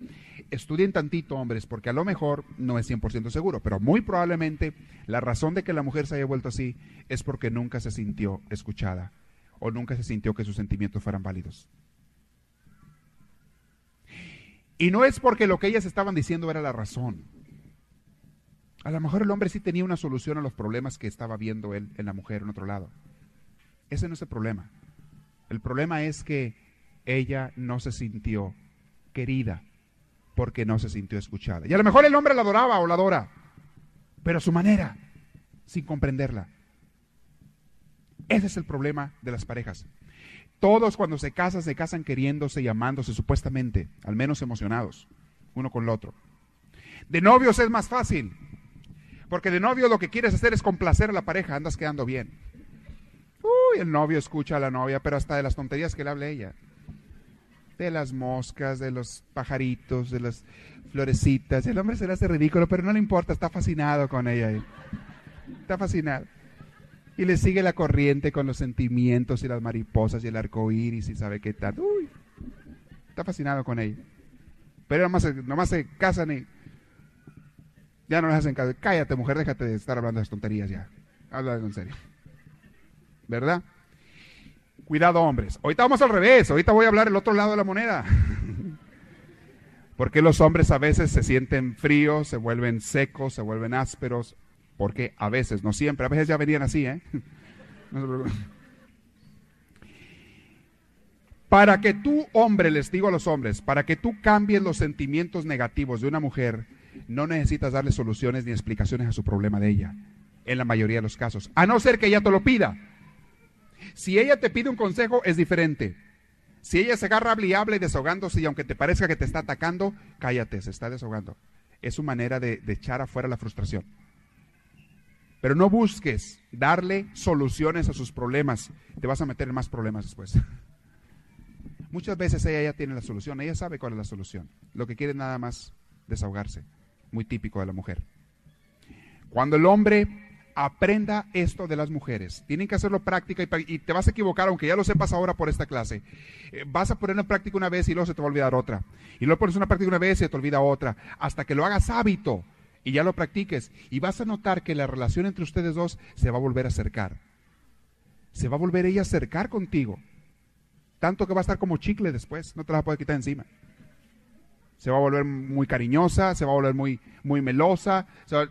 Estudien tantito, hombres, porque a lo mejor no es 100% seguro, pero muy probablemente la razón de que la mujer se haya vuelto así es porque nunca se sintió escuchada o nunca se sintió que sus sentimientos fueran válidos. Y no es porque lo que ellas estaban diciendo era la razón. A lo mejor el hombre sí tenía una solución a los problemas que estaba viendo él en la mujer en otro lado. Ese no es el problema. El problema es que ella no se sintió querida porque no se sintió escuchada. Y a lo mejor el hombre la adoraba o la adora, pero a su manera, sin comprenderla. Ese es el problema de las parejas. Todos cuando se casan, se casan queriéndose y amándose supuestamente, al menos emocionados, uno con el otro. De novios es más fácil, porque de novio lo que quieres hacer es complacer a la pareja, andas quedando bien. Uy, el novio escucha a la novia, pero hasta de las tonterías que le hable ella de las moscas, de los pajaritos, de las florecitas. El hombre se le hace ridículo, pero no le importa, está fascinado con ella. Está fascinado. Y le sigue la corriente con los sentimientos y las mariposas y el arco iris y sabe qué tal. Uy, está fascinado con ella. Pero nomás, nomás se casan y ya no les hacen caso. Cállate, mujer, déjate de estar hablando de tonterías ya. Habla en serio. ¿Verdad? Cuidado, hombres. Ahorita vamos al revés. Ahorita voy a hablar el otro lado de la moneda. Porque los hombres a veces se sienten fríos, se vuelven secos, se vuelven ásperos? Porque a veces, no siempre, a veces ya venían así, ¿eh? para que tú, hombre, les digo a los hombres, para que tú cambies los sentimientos negativos de una mujer, no necesitas darle soluciones ni explicaciones a su problema de ella, en la mayoría de los casos, a no ser que ella te lo pida. Si ella te pide un consejo, es diferente. Si ella se agarra y y desahogándose y aunque te parezca que te está atacando, cállate, se está desahogando. Es su manera de, de echar afuera la frustración. Pero no busques darle soluciones a sus problemas. Te vas a meter en más problemas después. Muchas veces ella ya tiene la solución, ella sabe cuál es la solución. Lo que quiere es nada más desahogarse. Muy típico de la mujer. Cuando el hombre aprenda esto de las mujeres. Tienen que hacerlo práctica y, te vas a equivocar, aunque ya lo sepas ahora por esta clase. Eh, vas a ponerlo en práctica una vez y luego se te va a olvidar otra. Y luego pones una práctica una vez y se te olvida otra. Hasta que lo hagas hábito y ya lo practiques. Y vas a notar que la relación entre ustedes dos se va a volver a acercar. Se va a volver ella a acercar contigo. Tanto que va a estar como chicle después. No te la vas a poder quitar encima. Se va a volver muy cariñosa, se va a volver muy, muy melosa. Se va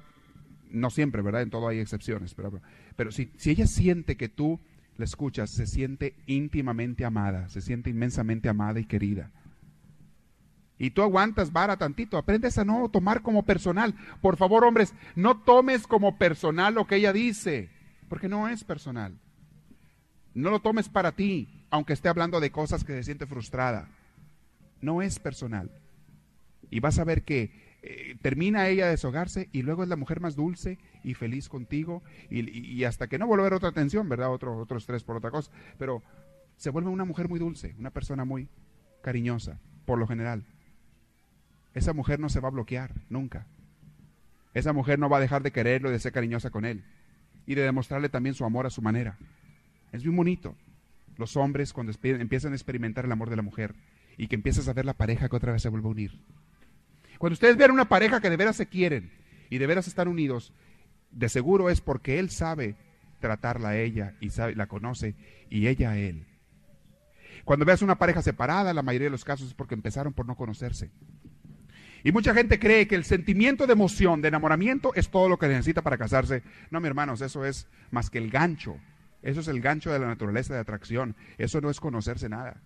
no siempre, ¿verdad? En todo hay excepciones, pero, pero si, si ella siente que tú la escuchas, se siente íntimamente amada, se siente inmensamente amada y querida. Y tú aguantas vara tantito, aprendes a no tomar como personal. Por favor, hombres, no tomes como personal lo que ella dice, porque no es personal. No lo tomes para ti, aunque esté hablando de cosas que se siente frustrada. No es personal. Y vas a ver que eh, termina ella de deshogarse y luego es la mujer más dulce y feliz contigo y, hasta que no vuelve a otra atención, ¿verdad? Otro, otro estrés por otra cosa, pero se vuelve una mujer muy dulce, una persona muy cariñosa, por lo general. Esa mujer no se va a bloquear, nunca. Esa mujer no va a dejar de quererlo y de ser cariñosa con él. y de demostrarle también su amor a su manera. Es muy bonito. Los hombres cuando empiezan a experimentar el amor de la mujer y que empiezas a ver la pareja que otra vez se vuelve a unir. Cuando ustedes vean una pareja que de veras se quieren y de veras están unidos, de seguro es porque él sabe tratarla a ella y sabe, la conoce y ella a él. Cuando veas una pareja separada, la mayoría de los casos es porque empezaron por no conocerse. Y mucha gente cree que el sentimiento de emoción, de enamoramiento, es todo lo que necesita para casarse. No, mi hermanos, eso es más que el gancho. Eso es el gancho de la naturaleza de atracción. Eso no es conocerse nada.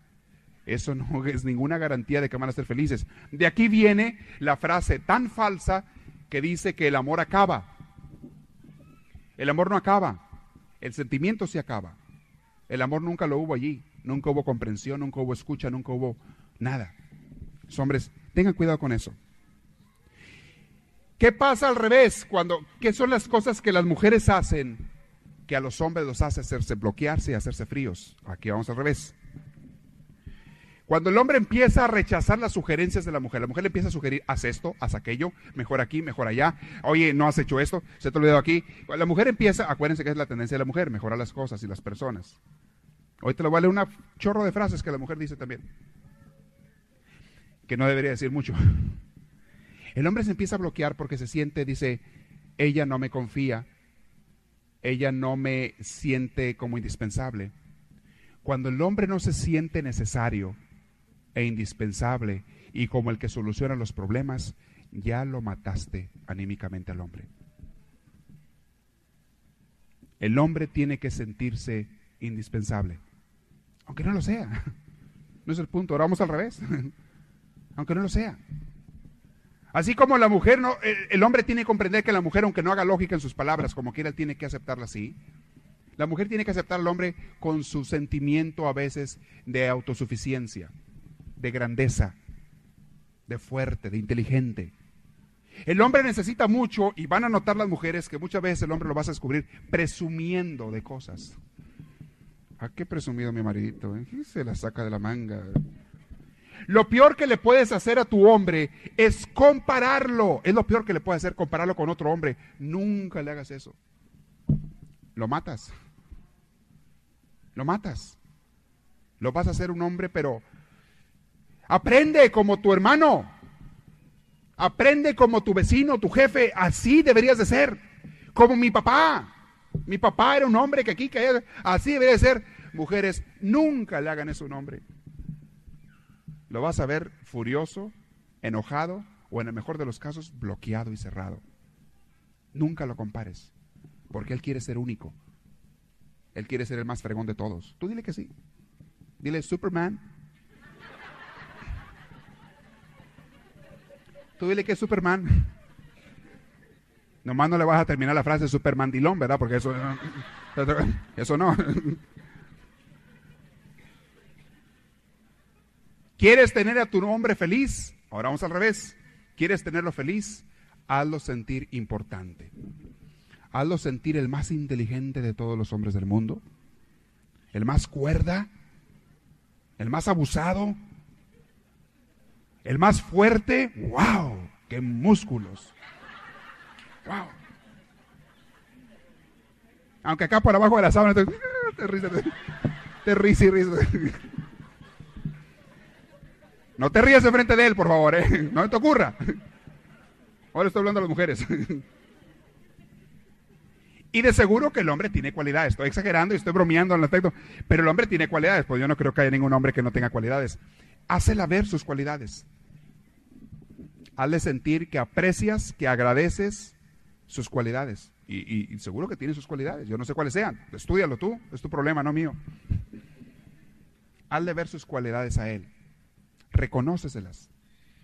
Eso no es ninguna garantía de que van a ser felices. De aquí viene la frase tan falsa que dice que el amor acaba. El amor no acaba. El sentimiento se acaba. El amor nunca lo hubo allí. Nunca hubo comprensión, nunca hubo escucha, nunca hubo nada. Los hombres, tengan cuidado con eso. ¿Qué pasa al revés? Cuando, ¿Qué son las cosas que las mujeres hacen que a los hombres los hace hacerse bloquearse y hacerse fríos? Aquí vamos al revés. Cuando el hombre empieza a rechazar las sugerencias de la mujer, la mujer le empieza a sugerir, haz esto, haz aquello, mejor aquí, mejor allá, oye, no has hecho esto, se te olvidó aquí. La mujer empieza, acuérdense que es la tendencia de la mujer, mejorar las cosas y las personas. Te lo voy a leer una chorro de frases que la mujer dice también, que no debería decir mucho. El hombre se empieza a bloquear porque se siente, dice, ella no me confía, ella no me siente como indispensable. Cuando el hombre no se siente necesario e indispensable y como el que soluciona los problemas, ya lo mataste anímicamente al hombre. El hombre tiene que sentirse indispensable, aunque no lo sea. No es el punto, ahora vamos al revés, aunque no lo sea. Así como la mujer, no, el, hombre tiene que comprender que la mujer, aunque no haga lógica en sus palabras, como quiera, tiene que aceptarla así. La mujer tiene que aceptar al hombre con su sentimiento a veces de autosuficiencia, de grandeza, de fuerte, de inteligente. El hombre necesita mucho y van a notar las mujeres que muchas veces el hombre lo vas a descubrir presumiendo de cosas. ¿A qué presumido mi maridito? ¿eh? Se la saca de la manga. Lo peor que le puedes hacer a tu hombre es compararlo. Es lo peor que le puedes hacer, compararlo con otro hombre. Nunca le hagas eso. Lo matas. Lo matas. Lo vas a hacer un hombre, pero aprende como tu hermano. Aprende como tu vecino, tu jefe. Así deberías de ser. Como mi papá. Mi papá era un hombre que aquí caía. Así debería de ser. Mujeres, nunca le hagan eso a un hombre lo vas a ver furioso, enojado o en el mejor de los casos bloqueado y cerrado. Nunca lo compares, porque él quiere ser único. Él quiere ser el más fregón de todos. Tú dile que sí. Dile Superman. Tú dile que es Superman. Nomás no le vas a terminar la frase Superman Dilón, ¿verdad? Porque eso, eso no. ¿Quieres tener a tu hombre feliz? Ahora vamos al revés. ¿Quieres tenerlo feliz? Hazlo sentir importante. Hazlo sentir el más inteligente de todos los hombres del mundo. El más cuerda. El más abusado. El más fuerte. ¡Wow! ¡Qué músculos! ¡Wow! Aunque acá por abajo de la sábana te, te, te, risa y risa. No te rías enfrente de él, por favor, ¿eh? No te ocurra. Ahora estoy hablando a las mujeres. Y de seguro que el hombre tiene cualidades. Estoy exagerando y estoy bromeando al aspecto. Pero el hombre tiene cualidades. Pues yo no creo que haya ningún hombre que no tenga cualidades. Hácela ver sus cualidades. Hazle sentir que aprecias, que agradeces sus cualidades. Y, seguro que tiene sus cualidades. Yo no sé cuáles sean. Estúdialo tú. Es tu problema, no mío. Hazle ver sus cualidades a él reconóceselas.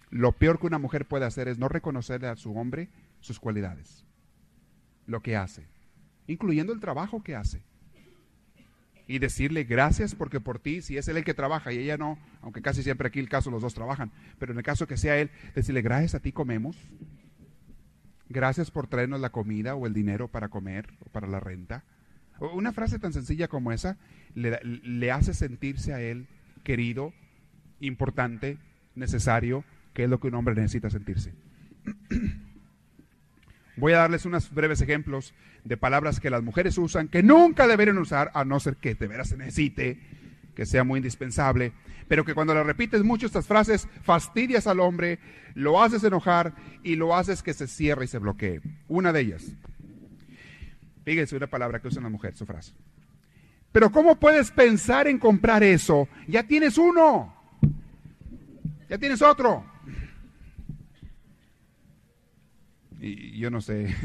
Lo peor que una mujer puede hacer es no reconocerle a su hombre sus cualidades, lo que hace, incluyendo el trabajo que hace. Y decirle gracias porque por ti, si es él el que trabaja y ella no, aunque casi siempre aquí el caso los dos trabajan, pero en el caso que sea él, decirle gracias a ti comemos, gracias por traernos la comida o el dinero para comer o para la renta. Una frase tan sencilla como esa le, le hace sentirse a él querido, importante, necesario, que es lo que un hombre necesita sentirse. Voy a darles unos breves ejemplos de palabras que las mujeres usan que nunca deberían usar, a no ser que de veras se necesite, que sea muy indispensable, pero que cuando le repites mucho estas frases, fastidias al hombre, lo haces enojar y lo haces que se cierre y se bloquee. Una de ellas. Fíjense una palabra que usa la mujer, su frase. Pero ¿cómo puedes pensar en comprar eso? Ya tienes uno. Ya tienes otro. Y yo no sé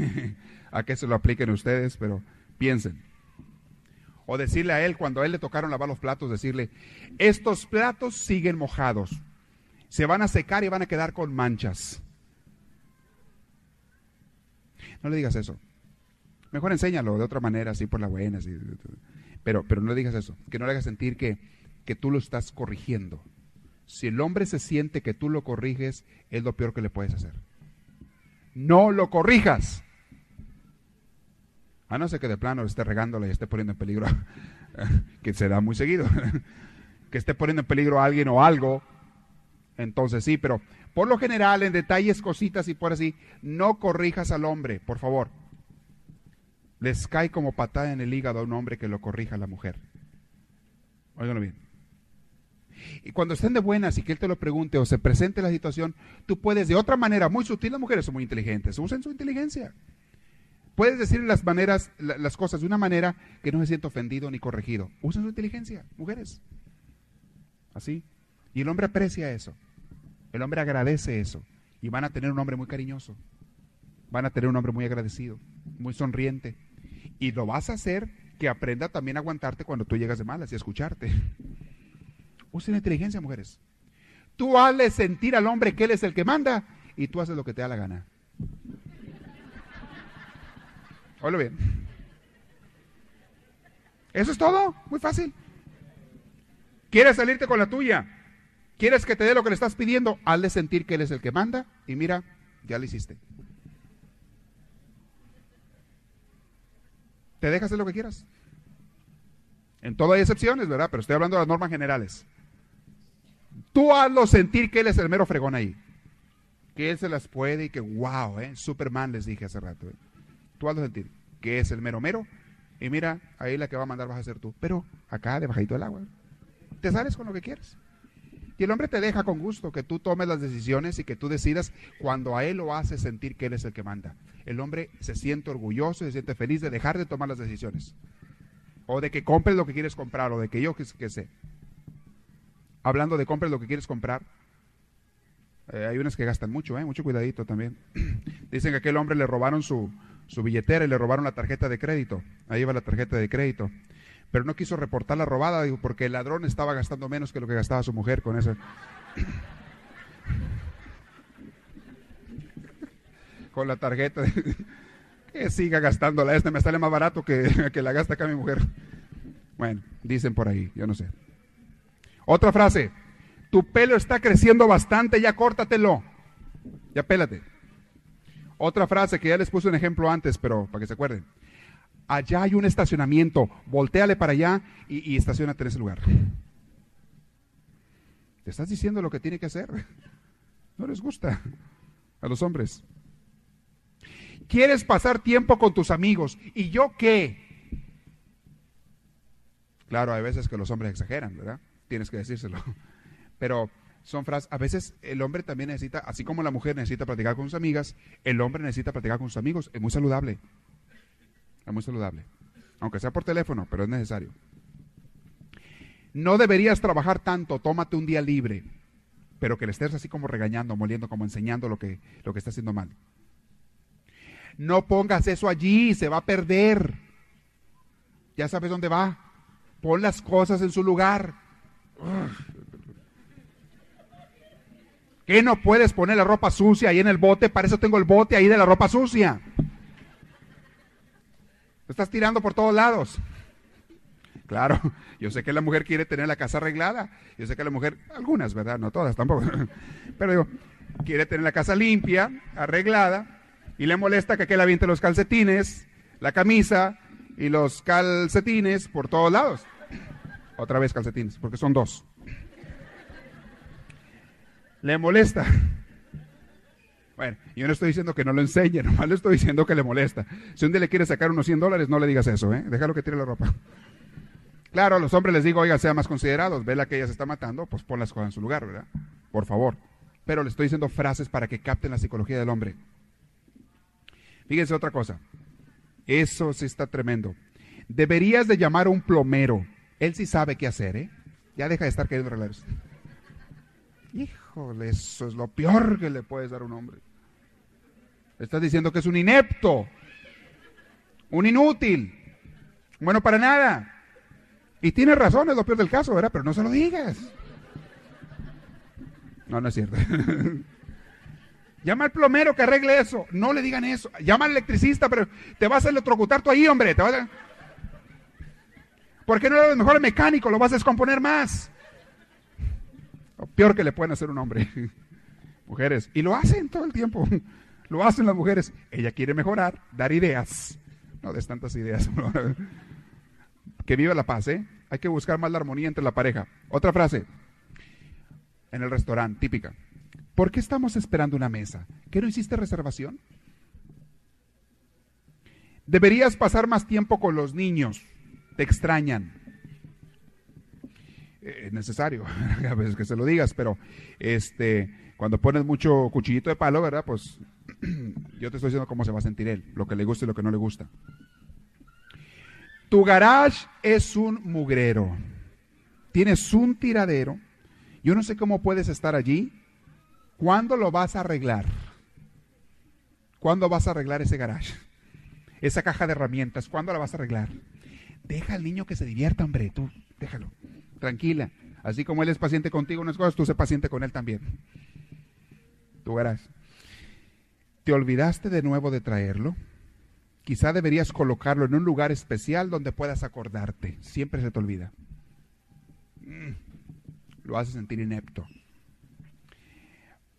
a qué se lo apliquen ustedes, pero piensen. O decirle a él, cuando a él le tocaron lavar los platos, decirle, estos platos siguen mojados. Se van a secar y van a quedar con manchas. No le digas eso. Mejor enséñalo de otra manera, así por la buena. Pero, pero no le digas eso. Que no le hagas sentir que, que tú lo estás corrigiendo. Si el hombre se siente que tú lo corriges, es lo peor que le puedes hacer. No lo corrijas. A no ser que de plano esté regándole y esté poniendo en peligro, que se da muy seguido, que esté poniendo en peligro a alguien o algo, entonces sí, pero por lo general, en detalles, cositas y por así, no corrijas al hombre, por favor. Les cae como patada en el hígado a un hombre que lo corrija a la mujer. Óiganlo bien. Y cuando estén de buenas y que él te lo pregunte o se presente la situación, tú puedes de otra manera, muy sutil, las mujeres son muy inteligentes, usen su inteligencia. Puedes decir las maneras, las cosas de una manera que no se sienta ofendido ni corregido. Usen su inteligencia, mujeres. Así. Y el hombre aprecia eso. El hombre agradece eso. Y van a tener un hombre muy cariñoso. Van a tener un hombre muy agradecido, muy sonriente. Y lo vas a hacer que aprenda también a aguantarte cuando tú llegas de malas y escucharte. Usen la inteligencia, mujeres. Tú hazle sentir al hombre que él es el que manda y tú haces lo que te da la gana. Oye bien. Eso es todo, muy fácil. ¿Quieres salirte con la tuya? ¿Quieres que te dé lo que le estás pidiendo? Hazle sentir que él es el que manda y mira, ya lo hiciste. Te dejas hacer lo que quieras. En todo hay excepciones, ¿verdad? Pero estoy hablando de las normas generales. Tú hazlo sentir que él es el mero fregón ahí. Que él se las puede y que, wow, ¿eh? Superman les dije hace rato. ¿eh? Tú hazlo sentir que es el mero mero. Y mira, ahí la que va a mandar vas a ser tú. Pero acá, debajito del agua. Te sales con lo que quieres. Y el hombre te deja con gusto que tú tomes las decisiones y que tú decidas cuando a él lo hace sentir que él es el que manda. El hombre se siente orgulloso y se siente feliz de dejar de tomar las decisiones. O de que compres lo que quieres comprar o de que yo que, sé. Hablando de compres lo que quieres comprar. Eh, hay unas que gastan mucho, ¿eh? mucho cuidadito también. Dicen que aquel hombre le robaron su, su billetera y le robaron la tarjeta de crédito. Ahí va la tarjeta de crédito pero no quiso reportar la robada, porque el ladrón estaba gastando menos que lo que gastaba su mujer con eso. con la tarjeta. que siga gastándola, este me sale más barato que, que la gasta acá mi mujer. Bueno, dicen por ahí, yo no sé. Otra frase, tu pelo está creciendo bastante, ya córtatelo, ya pélate. Otra frase que ya les puse un ejemplo antes, pero para que se acuerden allá hay un estacionamiento, volteale para allá y, y estacionate en ese lugar. Te estás diciendo lo que tiene que hacer. No les gusta a los hombres. Quieres pasar tiempo con tus amigos. ¿Y yo qué? Claro, hay veces que los hombres exageran, ¿verdad? Tienes que decírselo. Pero son frases, a veces el hombre también necesita, así como la mujer necesita platicar con sus amigas, el hombre necesita platicar con sus amigos. Es muy saludable. Es muy saludable. Aunque sea por teléfono, pero es necesario. No deberías trabajar tanto, tómate un día libre, pero que le estés así como regañando, moliendo, como enseñando lo que, lo que está haciendo mal. No pongas eso allí, se va a perder. Ya sabes dónde va. Pon las cosas en su lugar. ¿Qué no puedes poner la ropa sucia ahí en el bote? Para eso tengo el bote ahí de la ropa sucia estás tirando por todos lados. Claro, yo sé que la mujer quiere tener la casa arreglada. Yo sé que la mujer, algunas, ¿verdad? No todas tampoco. Pero digo, quiere tener la casa limpia, arreglada, y le molesta que aquel aviente los calcetines, la camisa y los calcetines por todos lados. Otra vez calcetines, porque son dos. Le molesta. Bueno, yo no estoy diciendo que no lo enseñe, nomás le estoy diciendo que le molesta. Si un día le quiere sacar unos 100 dólares, no le digas eso, ¿eh? Déjalo que tire la ropa. Claro, a los hombres les digo, oiga, sean más considerados, ve la que ella se está matando, pues pon las cosas en su lugar, ¿verdad? Por favor. Pero le estoy diciendo frases para que capten la psicología del hombre. Fíjense otra cosa. Eso sí está tremendo. Deberías de llamar a un plomero. Él sí sabe qué hacer, ¿eh? Ya deja de estar queriendo arreglar eso. Híjole, eso es lo peor que le puedes dar a un hombre. Estás diciendo que es un inepto, un inútil, bueno para nada. Y tiene razón, es lo peor del caso, ¿verdad? Pero no se lo digas. No, no es cierto. Llama al plomero que arregle eso. No le digan eso. Llama al electricista, pero te vas a electrocutar tú ahí, hombre. Te vas a... ¿Por qué no lo mejor mecánico? Lo vas a descomponer más. Lo peor que le pueden hacer un hombre. Mujeres. Y lo hacen todo el tiempo. Lo hacen las mujeres. Ella quiere mejorar, dar ideas. No des tantas ideas. que viva la paz, ¿eh? Hay que buscar más la armonía entre la pareja. Otra frase. En el restaurante, típica. ¿Por qué estamos esperando una mesa? ¿Qué no hiciste reservación? Deberías pasar más tiempo con los niños. Te extrañan. Eh, es necesario, a veces que se lo digas, pero este, cuando pones mucho cuchillito de palo, ¿verdad? Pues yo te estoy diciendo cómo se va a sentir él, lo que le gusta y lo que no le gusta. Tu garage es un mugrero. Tienes un tiradero. Yo no sé cómo puedes estar allí ¿Cuándo lo vas a arreglar? ¿Cuándo vas a arreglar ese garage? Esa caja de herramientas, ¿cuándo la vas a arreglar? Deja al niño que se divierta, hombre, tú, déjalo. Tranquila. Así como él es paciente contigo unas cosas, tú sé paciente con él también. Tú verás. ¿Te olvidaste de nuevo de traerlo? Quizá deberías colocarlo en un lugar especial donde puedas acordarte. Siempre se te olvida. Mm, lo hace sentir inepto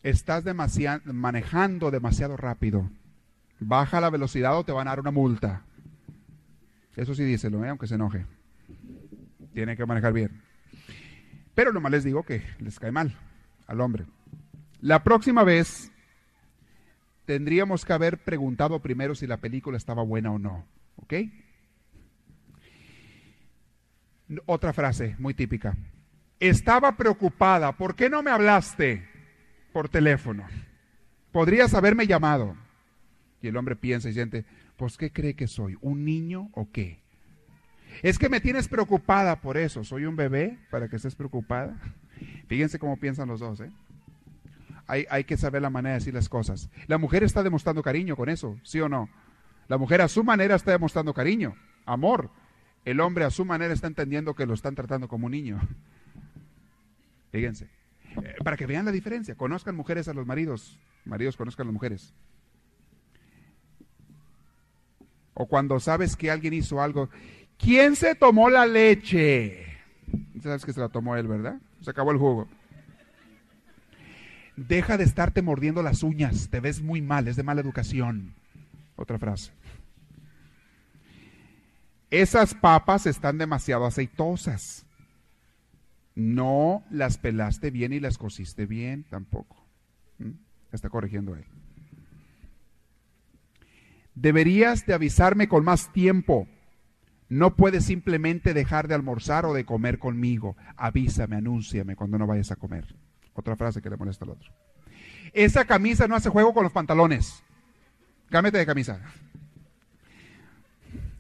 estás manejando demasiado rápido. Baja la velocidad o te van a dar una multa. Eso sí díselo, ¿eh? aunque se enoje. Tiene que manejar bien. Pero nomás les digo que les cae mal al hombre. La próxima vez tendríamos que haber preguntado primero si la película estaba buena o no. ¿Ok? Otra frase muy típica. Estaba preocupada. ¿Por qué no me hablaste? por teléfono. Podrías haberme llamado. Y el hombre piensa y siente, pues ¿qué cree que soy? ¿Un niño o qué? Es que me tienes preocupada por eso. ¿Soy un bebé para que estés preocupada? Fíjense cómo piensan los dos, ¿eh? Hay, hay, que saber la manera de decir las cosas. La mujer está demostrando cariño con eso, ¿sí o no? La mujer a su manera está demostrando cariño, amor. El hombre a su manera está entendiendo que lo están tratando como un niño. Fíjense. Eh, para que vean la diferencia. Conozcan mujeres a los maridos, maridos conozcan a las mujeres. O cuando sabes que alguien hizo algo, ¿quién se tomó la leche? Sabes que se la tomó él, ¿verdad? Se acabó el jugo. Deja de estarte mordiendo las uñas, te ves muy mal, es de mala educación. Otra frase. Esas papas están demasiado aceitosas no las pelaste bien y las cosiste bien tampoco. ¿Mm? Está corrigiendo él. Deberías de avisarme con más tiempo. No puedes simplemente dejar de almorzar o de comer conmigo. Avísame, anúnciame cuando no vayas a comer. Otra frase que le molesta al otro. Esa camisa no hace juego con los pantalones. Cámete de camisa.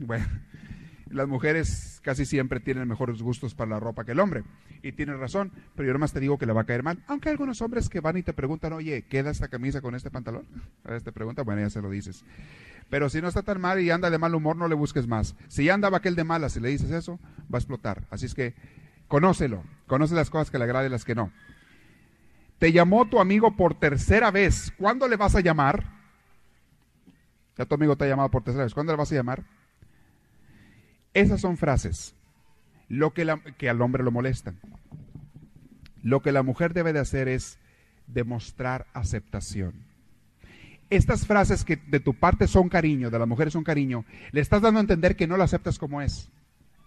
Bueno, las mujeres casi siempre tienen mejores gustos para la ropa que el hombre. Y tienes razón, pero yo nomás te digo que le va a caer mal. Aunque hay algunos hombres que van y te preguntan, oye, ¿queda esta camisa con este pantalón? A veces te pregunta, bueno, ya se lo dices. Pero si no está tan mal y anda de mal humor, no le busques más. Si andaba aquel de malas y le dices eso, va a explotar. Así es que conócelo, conoce las cosas que le agradan y las que no. Te llamó tu amigo por tercera vez. ¿Cuándo le vas a llamar? Ya tu amigo te ha llamado por tercera vez. ¿Cuándo le vas a llamar? Esas son frases lo que, que al hombre lo molestan. Lo que la mujer debe de hacer es demostrar aceptación. Estas frases que de tu parte son cariño, de la mujer son cariño, le estás dando a entender que no la aceptas como es.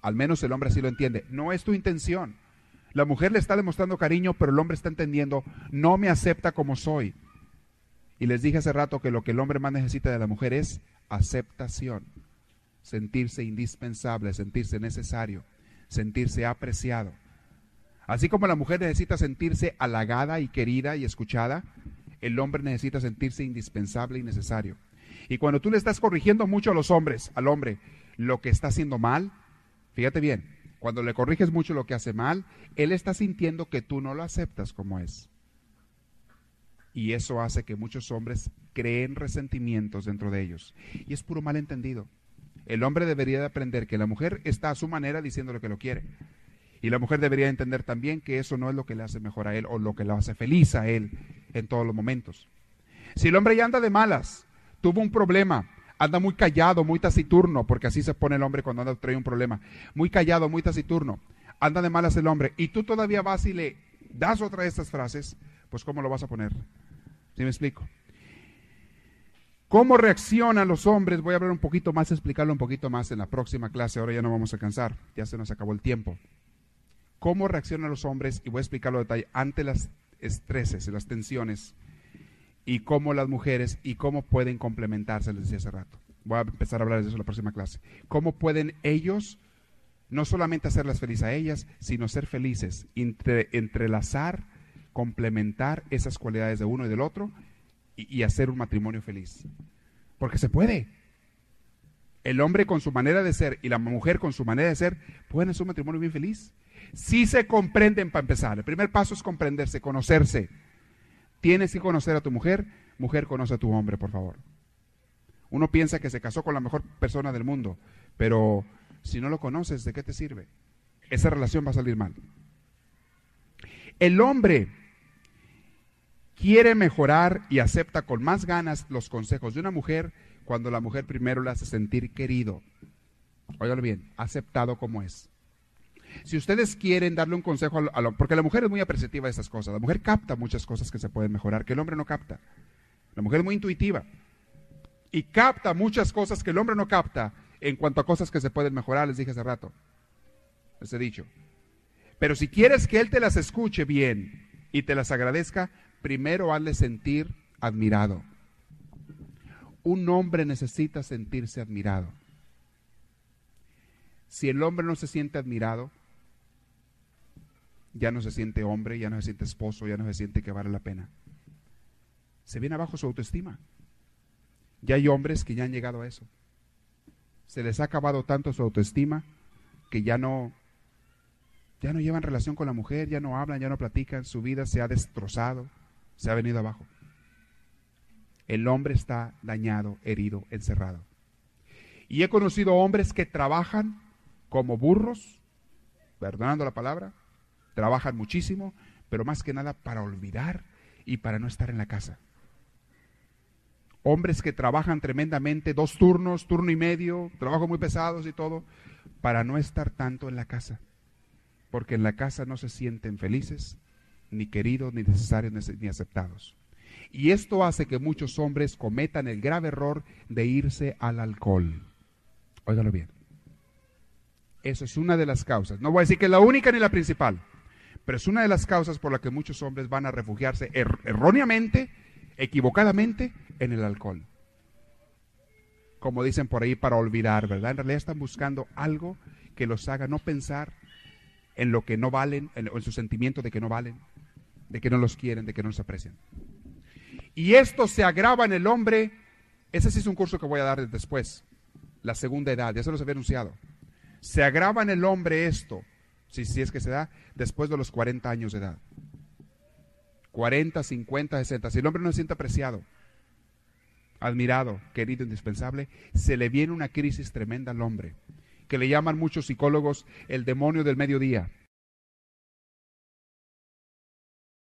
Al menos el hombre así lo entiende. No es tu intención. La mujer le está demostrando cariño, pero el hombre está entendiendo, no me acepta como soy. Y les dije hace rato que lo que el hombre más necesita de la mujer es aceptación, sentirse indispensable, sentirse necesario, sentirse apreciado. Así como la mujer necesita sentirse halagada y querida y escuchada, el hombre necesita sentirse indispensable y necesario. Y cuando tú le estás corrigiendo mucho a los hombres, al hombre, lo que está haciendo mal, fíjate bien, cuando le corriges mucho lo que hace mal, él está sintiendo que tú no lo aceptas como es. Y eso hace que muchos hombres creen resentimientos dentro de ellos. Y es puro malentendido. El hombre debería de aprender que la mujer está a su manera diciéndole que lo quiere. Y la mujer debería entender también que eso no es lo que le hace mejor a él o lo que le hace feliz a él en todos los momentos. Si el hombre ya anda de malas, tuvo un problema, anda muy callado, muy taciturno, porque así se pone el hombre cuando anda trae un problema, muy callado, muy taciturno, anda de malas el hombre, y tú todavía vas y le das otra de estas frases, pues ¿cómo lo vas a poner? ¿Sí me explico? ¿Cómo reaccionan los hombres? Voy a hablar un poquito más, explicarlo un poquito más en la próxima clase, ahora ya no vamos a cansar, ya se nos acabó el tiempo cómo reaccionan los hombres, y voy a explicarlo en detalle, ante las estreses y las tensiones, y cómo las mujeres, y cómo pueden complementarse, les decía hace rato. Voy a empezar a hablar de eso en la próxima clase. Cómo pueden ellos no solamente hacerlas felices a ellas, sino ser felices, entrelazar, complementar esas cualidades de uno y del otro y, y hacer un matrimonio feliz. Porque se puede. El hombre con su manera de ser y la mujer con su manera de ser pueden hacer un matrimonio bien feliz. Si se comprenden para empezar. El primer paso es comprenderse, conocerse. Tienes que conocer a tu mujer, mujer conoce a tu hombre, por favor. Uno piensa que se casó con la mejor persona del mundo, pero si no lo conoces, ¿de qué te sirve? Esa relación va a salir mal. El hombre quiere mejorar y acepta con más ganas los consejos de una mujer cuando la mujer primero le hace sentir querido. Óigalo bien, aceptado como es. Si ustedes quieren darle un consejo a, lo, porque la mujer es muy apreciativa de esas cosas, la mujer capta muchas cosas que se pueden mejorar, que el hombre no capta. La mujer es muy intuitiva y capta muchas cosas que el hombre no capta en cuanto a cosas que se pueden mejorar, les dije hace rato. Les he dicho. Pero si quieres que él te las escuche bien y te las agradezca, primero hazle sentir admirado. Un hombre necesita sentirse admirado. Si el hombre no se siente admirado, ya no se siente hombre, ya no se siente esposo, ya no se siente que vale la pena. Se viene abajo su autoestima. Ya hay hombres que ya han llegado a eso. Se les ha acabado tanto su autoestima que ya no ya no llevan relación con la mujer, ya no hablan, ya no platican, su vida se ha destrozado, se ha venido abajo. El hombre está dañado, herido, encerrado. Y he conocido hombres que trabajan como burros, perdonando la palabra, trabajan muchísimo, pero más que nada para olvidar y para no estar en la casa. Hombres que trabajan tremendamente, dos turnos, turno y medio, trabajos muy pesados y todo, para no estar tanto en la casa. Porque en la casa no se sienten felices, ni queridos, ni necesarios, ni aceptados. Y esto hace que muchos hombres cometan el grave error de irse al alcohol. Óigalo bien. Eso es una de las causas. No voy a decir que es la única ni la principal, pero es una de las causas por la que muchos hombres van a refugiarse er-, erróneamente, equivocadamente, en el alcohol. Como dicen por ahí, para olvidar, ¿verdad? En realidad están buscando algo que los haga no pensar en lo que no valen, en, en su sentimiento de que no valen, de que no los quieren, de que no los aprecian. Y esto se agrava en el hombre. Ese sí es un curso que voy a dar después. La segunda edad, ya se los había anunciado. Se agrava en el hombre esto si, es que se da, después de los 40 años de edad. 40, 50, 60. Si el hombre no se siente apreciado, admirado, querido, indispensable, se le viene una crisis tremenda al hombre, que le llaman muchos psicólogos el demonio del mediodía.